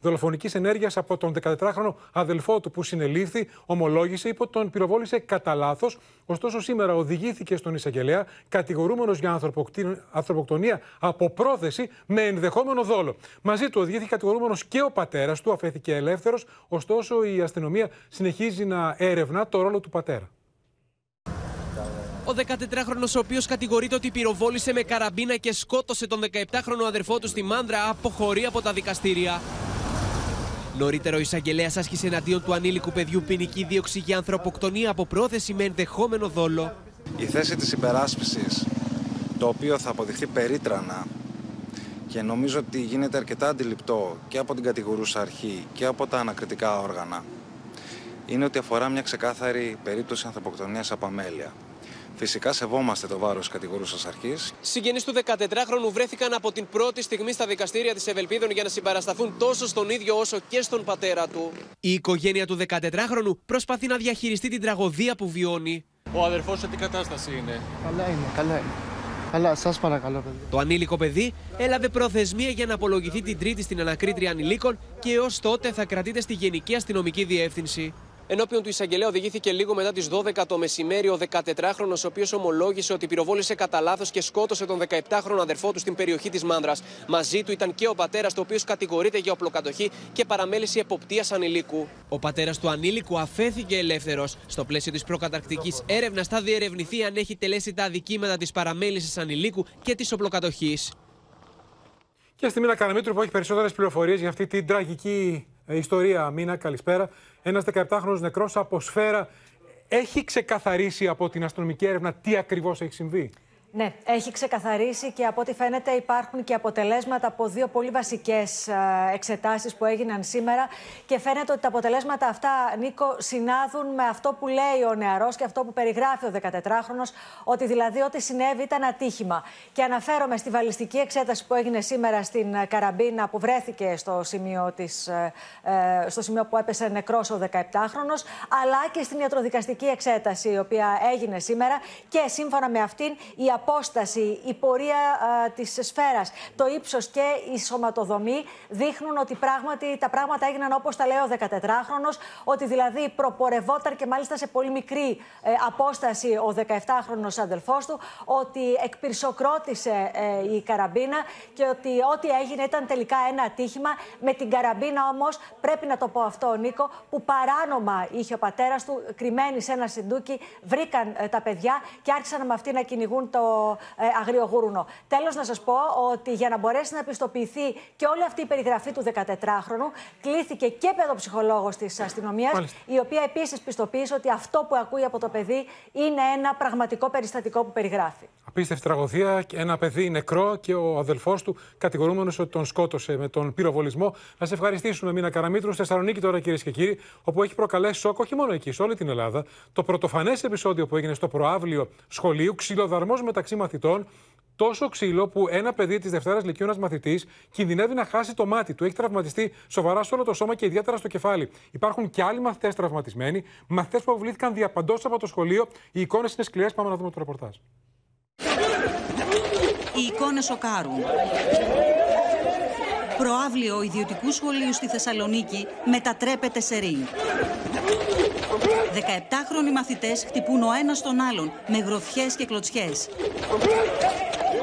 δολοφονικής ενέργειας από τον 14χρονο αδελφό του που συνελήφθη, ομολόγησε, είπε τον πυροβόλησε κατά λάθος. Ωστόσο, σήμερα οδηγήθηκε στον εισαγγελέα κατηγορούμενος για ανθρωποκτονία από πρόθεση με ενδεχόμενο δόλο. Μαζί του οδηγήθηκε κατηγορούμενος και ο πατέρας του, αφέθηκε ελεύθερος. Ωστόσο, η αστυνομία συνεχίζει να έρευνα το ρόλο του πατέρα. Ο 14χρονο, ο οποίος κατηγορείται ότι πυροβόλησε με καραμπίνα και σκότωσε τον 17χρονο αδερφό του στη Μάνδρα, αποχωρεί από τα δικαστήρια. Νωρίτερο, ο εισαγγελέας άσκησε εναντίον του ανήλικου παιδιού ποινική δίωξη για ανθρωποκτονία από πρόθεση με ενδεχόμενο δόλο. Η θέση της υπεράσπισης, το οποίο θα αποδειχθεί περίτρανα και νομίζω ότι γίνεται αρκετά αντιληπτό και από την κατηγορούσα αρχή και από τα ανακριτικά όργανα, είναι ότι αφορά μια ξεκάθαρη περίπτωση ανθρωποκτονίας από αμέλεια. Φυσικά σεβόμαστε το βάρος τη κατηγορούσα αρχής. Συγγενείς του 14χρονου βρέθηκαν από την πρώτη στιγμή στα δικαστήρια της Ευελπίδων για να συμπαρασταθούν τόσο στον ίδιο όσο και στον πατέρα του. Η οικογένεια του 14χρονου προσπαθεί να διαχειριστεί την τραγωδία που βιώνει. Ο αδερφός σε τι κατάσταση είναι; Καλά είναι, καλά είναι. Αλλά σας παρακαλώ, παιδί. Το ανήλικο παιδί έλαβε προθεσμία για να απολογηθεί την Τρίτη στην ανακρίτρια ανηλίκων και έως τότε θα κρατείται στη Γενική Αστυνομική Διεύθυνση. Ενώπιον του εισαγγελέα οδηγήθηκε λίγο μετά τις 12 το μεσημέρι ο 14χρονο, ο οποίος ομολόγησε ότι πυροβόλησε κατά λάθος και σκότωσε τον 17χρονο αδερφό του στην περιοχή της Μάνδρας. Μαζί του ήταν και ο πατέρας, το οποίος κατηγορείται για οπλοκατοχή και παραμέληση εποπτείας ανηλίκου. Ο πατέρας του ανήλικου αφέθηκε ελεύθερος. Στο πλαίσιο της προκαταρκτικής έρευνας θα διερευνηθεί αν έχει τελέσει τα αδικήματα της παραμέλησης ανηλίκου και της οπλοκατοχής. Και στη Μίνα Καραμίτρου που έχει περισσότερες πληροφορίες για αυτή την τραγική ε, ιστορία. Μίνα, καλησπέρα. Ένας 17χρονο νεκρός από σφαίρα. Έχει ξεκαθαρίσει από την αστυνομική έρευνα τι ακριβώς έχει συμβεί. Ναι, έχει ξεκαθαρίσει και από ό,τι φαίνεται υπάρχουν και αποτελέσματα από δύο πολύ βασικές ε, εξετάσεις που έγιναν σήμερα. Και φαίνεται ότι τα αποτελέσματα αυτά, Νίκο, συνάδουν με αυτό που λέει ο νεαρός και αυτό που περιγράφει ο 14χρονο, ότι δηλαδή ό,τι συνέβη ήταν ατύχημα. Και αναφέρομαι στη βαλιστική εξέταση που έγινε σήμερα στην Καραμπίνα, που βρέθηκε στο σημείο, της, ε, ε, στο σημείο που έπεσε νεκρός ο 17χρονο, αλλά και στην ιατροδικαστική εξέταση, η οποία έγινε σήμερα. Και σύμφωνα με αυτήν, η απόσταση, η πορεία της σφαίρας, το ύψος και η σωματοδομή δείχνουν ότι πράγματι τα πράγματα έγιναν όπως τα λέει ο 14χρονο, ότι δηλαδή προπορευόταν και μάλιστα σε πολύ μικρή ε, απόσταση ο 17χρονο αδελφός του, ότι εκπυρσοκρότησε ε, η καραμπίνα και ότι ό,τι έγινε ήταν τελικά ένα ατύχημα. Με την καραμπίνα όμως, πρέπει να το πω αυτό, Νίκο, που παράνομα είχε ο πατέρας του κρυμμένη σε ένα συντούκι, βρήκαν ε, τα παιδιά και άρχισαν με αυτή να κυνηγούν το ε, αγριογούρουνο. Τέλος, να σας πω ότι για να μπορέσει να επιστοποιηθεί και όλη αυτή η περιγραφή του 14χρονου, κλήθηκε και παιδοψυχολόγος της αστυνομίας, η οποία επίσης πιστοποίησε ότι αυτό που ακούει από το παιδί είναι ένα πραγματικό περιστατικό που περιγράφει. Απίστευτη τραγωδία. Ένα παιδί νεκρό και ο αδελφός του κατηγορούμενος ότι τον σκότωσε με τον πυροβολισμό. Να σε ευχαριστήσουμε, Μίνα Καραμίτρου, στη Θεσσαλονίκη τώρα, κυρίες και κύριοι, όπου έχει προκαλέσει σοκ όχι μόνο εκεί, σε όλη την Ελλάδα. Το πρωτοφανές επεισόδιο που έγινε στο προάβλιο σχολείου, ξυλοδαρμός μεταξύ μαθητών, τόσο ξύλο που ένα παιδί της Δευτέρας Λυκειού, ένα μαθητής, κινδυνεύει να χάσει το μάτι του. Έχει τραυματιστεί σοβαρά σε όλο το σώμα και ιδιαίτερα στο κεφάλι. Υπάρχουν και άλλοι μαθητές τραυματισμένοι, μαθητές που αποβλήθηκαν διαπαντός από το σχολείο. Οι εικόνες είναι σκληρές. Πάμε να δούμε το ρεπορτάζ. Οι εικόνες σοκάρουν. Προάβλιο ιδιωτικού σχολείου στη Θεσσαλονίκη μετατρέπεται σε ring. 17χρονοι μαθητές χτυπούν ο ένας τον άλλον με γροθιές και κλωτσιές.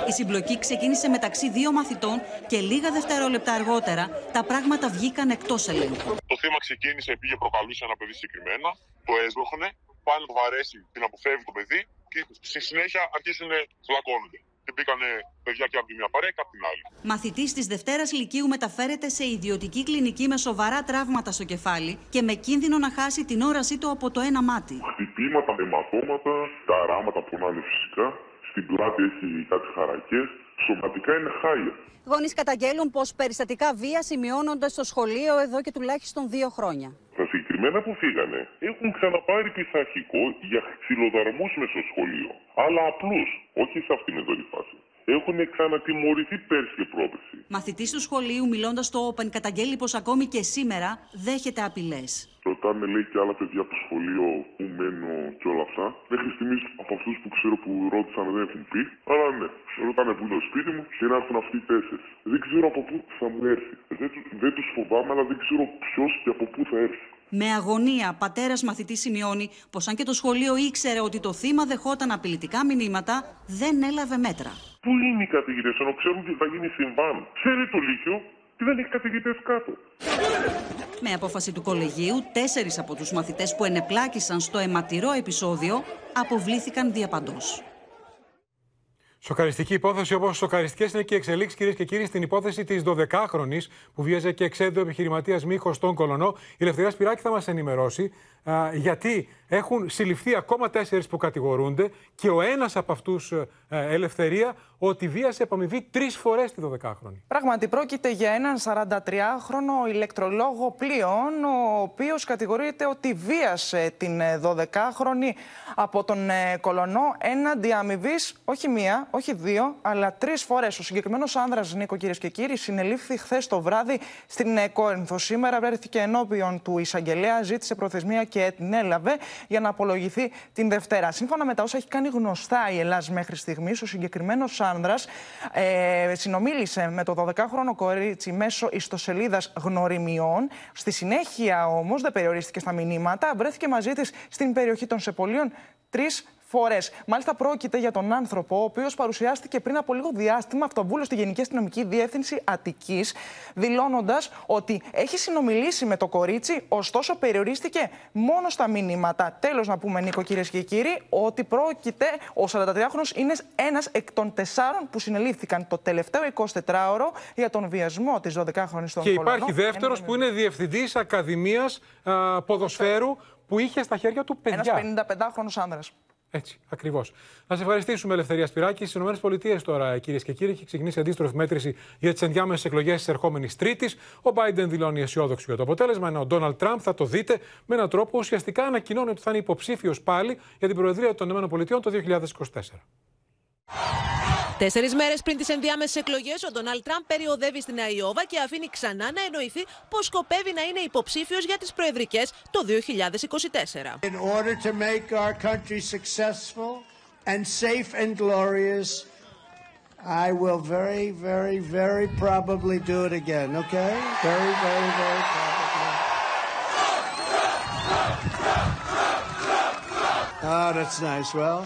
Η συμπλοκή ξεκίνησε μεταξύ δύο μαθητών και λίγα δευτερόλεπτα αργότερα τα πράγματα βγήκαν εκτός ελέγχου. Το θέμα ξεκίνησε επειδή προκαλούσε ένα παιδί συγκεκριμένα, το έσβοχνε, πάνε να το βαρέσει την αποφεύγει το παιδί και στη συνέχεια αρχίσουν να βλακώνονται. Και μπήκαν παιδιά και από τη μια παρέα και από την άλλη. Μαθητής της Δευτέρας Λυκείου μεταφέρεται σε ιδιωτική κλινική με σοβαρά τραύματα στο κεφάλι και με κίνδυνο να χάσει την όρασή του από το ένα μάτι. Χτυπήματα, αιματώματα, καράματα πονάνε φυσικά. Στην πλάτη έχει κάτι χαρακές. Σωματικά είναι χάλια. Γονείς καταγγέλουν πως περιστατικά βία σημειώνονται στο σχολείο εδώ και τουλάχιστον δύο χρόνια. Τα συγκεκριμένα που φύγανε έχουν ξαναπάρει πειθαρχικό για ξυλοδαρμούς μες στο σχολείο. Αλλά απλούς, όχι σε αυτήν εδώ τη φάση. Έχουν ξανατιμωρηθεί πέρσι και πρόπερσι. Μαθητής του σχολείου, μιλώντας στο Open, καταγγέλει πως ακόμη και σήμερα δέχεται απειλές. Ρωτάνε, λέει, και άλλα παιδιά από το σχολείο που μένω και όλα αυτά. Μέχρι στιγμής από αυτούς που ξέρω που ρώτησαν δεν έχουν πει. Αλλά ναι, ρωτάνε που είναι το σπίτι μου και να έρθουν αυτοί οι τέσσερις. Δεν ξέρω από πού θα μου έρθει. Δεν, δεν τους φοβάμαι, αλλά δεν ξέρω ποιος και από πού θα έρθει. Με αγωνία, πατέρας μαθητής σημειώνει πως αν και το σχολείο ήξερε ότι το θύμα δεχόταν απειλητικά μηνύματα, δεν έλαβε μέτρα. Πού είναι οι καθηγητέ, ενώ ξέρουν ότι θα γίνει συμβάν. Ξέρει το Λύκειο και δεν έχει καθηγητέ κάτω. Με απόφαση του κολεγίου, τέσσερις από τους μαθητές που ενεπλάκησαν στο αιματηρό επεισόδιο αποβλήθηκαν διαπαντός. Σοκαριστική υπόθεση, όπως σοκαριστικές είναι και οι εξελίξεις, κυρίες και κύριοι, στην υπόθεση της 12χρονη που βίαζε και εξέδωσε ο επιχειρηματίας Μίχος στον Κολονό. Η Ελευθερία Σπυράκη θα μας ενημερώσει γιατί έχουν συλληφθεί ακόμα τέσσερις που κατηγορούνται και ο ένας από αυτούς, ε, Ελευθερία, ότι βίασε επαμοιβή τρεις φορές τη 12χρονη. Πράγματι, πρόκειται για έναν 43χρονο ηλεκτρολόγο πλοίων, ο οποίος κατηγορείται ότι βίασε την 12χρονη από τον ε, Κολονό έναντι αμοιβής όχι μία, όχι δύο, αλλά τρεις φορές. Ο συγκεκριμένος άνδρας, Νίκο, κυρίες και κύριοι, συνελήφθη χθες το βράδυ στην ε, Κόρινθο. Σήμερα βρέθηκε ενώπιον του εισαγγελέα, ζήτησε προθεσμία και την έλαβε για να απολογηθεί την Δευτέρα. Σύμφωνα με τα όσα έχει κάνει γνωστά η Ελλάδα μέχρι στιγμής, ο συγκεκριμένος άνδρας ε, συνομίλησε με το 12χρονο κορίτσι μέσω ιστοσελίδας γνωριμιών. Στη συνέχεια όμως δεν περιορίστηκε στα μηνύματα, βρέθηκε μαζί της στην περιοχή των Σεπολίων τρεις φορές. Μάλιστα, πρόκειται για τον άνθρωπο, ο οποίος παρουσιάστηκε πριν από λίγο διάστημα αυτοβούλος στη Γενική Αστυνομική Διεύθυνση Αττικής, δηλώνοντας ότι έχει συνομιλήσει με το κορίτσι, ωστόσο περιορίστηκε μόνο στα μηνύματα. Τέλος, να πούμε, Νίκο, κυρίες και κύριοι, ότι πρόκειται, ο 43χρονο είναι ένας εκ των τεσσάρων που συνελήφθηκαν το τελευταίο 24ωρο για τον βιασμό της 12χρονη στον Και υπάρχει δεύτερος που είναι διευθυντής Ακαδημίας Ποδοσφαίρου που είχε στα χέρια του παιδιά. Ένα 55χρονο άνδρας. Έτσι, ακριβώς. Να σε ευχαριστήσουμε, Ελευθερία Σπυράκης. Στις ΗΠΑ τώρα, κυρίες και κύριοι, έχει ξεκινήσει αντίστροφη μέτρηση για τις ενδιάμεσες εκλογές της ερχόμενης Τρίτης. Ο Biden δηλώνει αισιόδοξο για το αποτέλεσμα, ενώ ο Ντόναλτ Τραμπ θα το δείτε με έναν τρόπο ουσιαστικά ανακοινώνει ότι θα είναι υποψήφιος πάλι για την Προεδρία των ΗΠΑ το 2024. Τέσσερις μέρες πριν τις ενδιάμεσες εκλογές, ο Ντόναλτ Τραμπ περιοδεύει στην Αϊόβα και αφήνει ξανά να εννοηθεί πως σκοπεύει να είναι υποψήφιος για τις προεδρικές το 2024. In order to make our country successful and safe and glorious, I will very, very, very probably do it again, okay? Very, very, very probably. Oh, that's nice. Well,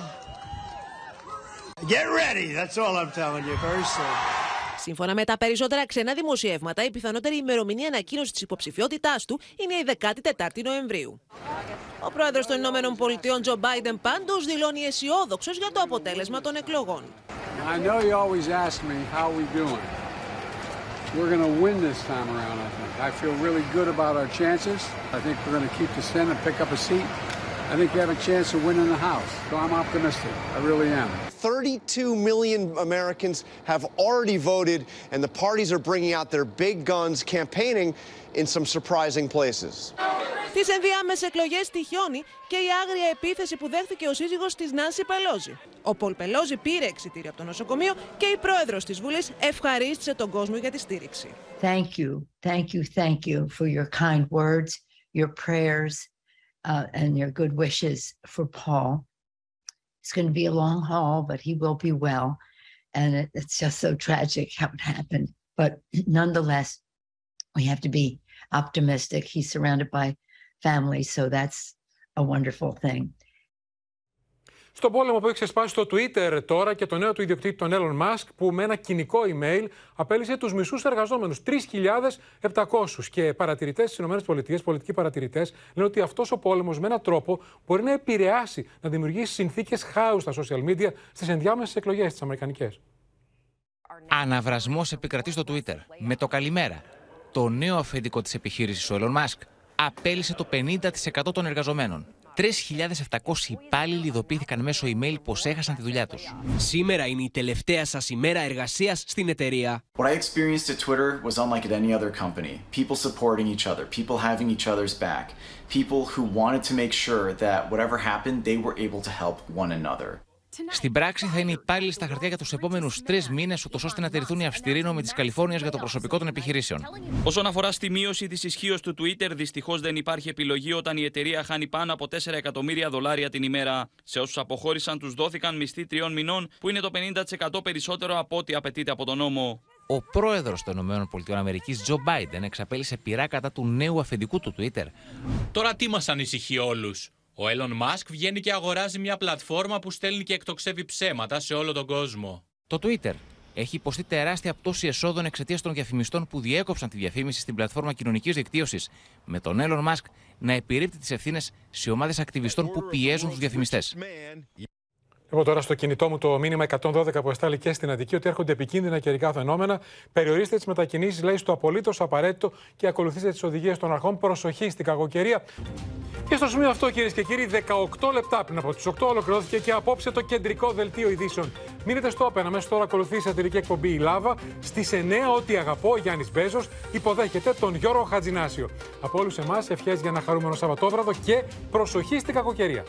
Get ready. That's all I'm telling you. Very soon. Σύμφωνα με τα περισσότερα ξένα δημοσιεύματα, η πιθανότερη ημερομηνία ανακοίνωσης της υποψηφιότητάς του είναι η 14η Νοεμβρίου. Ο πρόεδρος των Ηνωμένων Πολιτειών, Τζο Μπάιντεν, πάντως δηλώνει αισιόδοξος για το αποτέλεσμα των εκλογών. I know you always ask me how we doing; We're going to win this time around, I think. I feel really good about our chances. I think we're going to keep the Senate, pick up a seat. I think we have a chance of winning the House. So I'm optimistic. I really am. 32 million Americans have already voted, and the parties are bringing out their big guns, campaigning in some surprising places. Τι ενδιάμεσε εκλογέ τυχιώνει και η άγρια επίθεση που δέχθηκε ο σύζυγο τη Νάνση Πελόζη. Ο Πολ Πελόζη πήρε εξητήριο από το νοσοκομείο και η πρόεδρο τη Βουλή ευχαρίστησε τον κόσμο για τη στήριξη. Thank you, thank you, thank you for your kind words, your prayers, uh, and your good wishes for Paul. It's going to be a long haul, but he will be well. And it, it's just so tragic how it happened. But nonetheless, we have to be optimistic. He's surrounded by family, so that's a wonderful thing. Στον πόλεμο που έχει ξεσπάσει στο Twitter τώρα και το νέο του ιδιοκτήτη, τον Elon Musk, που με ένα κοινικό email απέλησε τους μισούς εργαζόμενους, 3.700. Και παρατηρητές στις ΗΠΑ, πολιτικοί παρατηρητές, λένε ότι αυτός ο πόλεμος με έναν τρόπο μπορεί να επηρεάσει, να δημιουργήσει συνθήκες χάους στα social media στις ενδιάμεσες εκλογές τις Αμερικανικές. Αναβρασμός επικρατεί στο Twitter. Με το καλημέρα. Το νέο αφεντικό της επιχείρησης, ο Elon Musk, απέλησε το 50% των εργαζομένων. 3.700 υπάλληλοι ειδοποιήθηκαν μέσω email πω έχασαν τη δουλειά του. Σήμερα είναι η τελευταία σα ημέρα εργασία στην εταιρεία. What I experienced at Twitter was unlike at any other company. People supporting each other, people having each other's back, people who wanted to make sure that whatever happened, they were able to help one another. Στην πράξη θα είναι υπάλληλοι στα χαρτιά για τους επόμενους τρεις μήνες, ώστε να τηρηθούν οι αυστηροί νόμοι της Καλιφόρνιας για το προσωπικό των επιχειρήσεων. Όσον αφορά στη μείωση της ισχύως του Twitter, δυστυχώς δεν υπάρχει επιλογή όταν η εταιρεία χάνει πάνω από 4 εκατομμύρια δολάρια την ημέρα. Σε όσους αποχώρησαν, τους δόθηκαν μισθοί τριών μηνών, που είναι το 50% περισσότερο από ό,τι απαιτείται από τον νόμο. Ο πρόεδρος των ΗΠΑ, Τζο Μπάιντεν, εξαπέλυσε πειρά κατά του νέου αφεντικού του Twitter. Τώρα τι μας ανησυχεί όλους; Ο Elon Musk βγαίνει και αγοράζει μια πλατφόρμα που στέλνει και εκτοξεύει ψέματα σε όλο τον κόσμο. Το Twitter έχει υποστεί τεράστια πτώση εσόδων εξαιτίας των διαφημιστών που διέκοψαν τη διαφήμιση στην πλατφόρμα κοινωνικής δικτύωσης, με τον Elon Musk να επιρρύπτει τις ευθύνες σε ομάδες ακτιβιστών που πιέζουν τους διαφημιστές. Εγώ τώρα στο κινητό μου το μήνυμα 112 που εστάλει και στην Αττική ότι έρχονται επικίνδυνα καιρικά φαινόμενα. Περιορίστε τις μετακινήσεις, λέει, στο απολύτως απαραίτητο και ακολουθήστε τις οδηγίες των αρχών. Προσοχή στην κακοκαιρία. Και στο σημείο αυτό, κυρίες και κύριοι, 18 λεπτά πριν από τις 8 ολοκληρώθηκε και απόψε το κεντρικό δελτίο ειδήσεων. Μείνετε στο όπεν. Αμέσω τώρα ακολουθεί η σατυρική εκπομπή Η Λάβα. Στις 9, ό,τι αγαπώ, ο Γιάννης Μπέζος υποδέχεται τον Γιώργο Χατζινάσιο. Από όλους εμάς, ευχές για ένα χαρούμενο Σαββατόβραδο και προσοχή στην κακοκαιρία.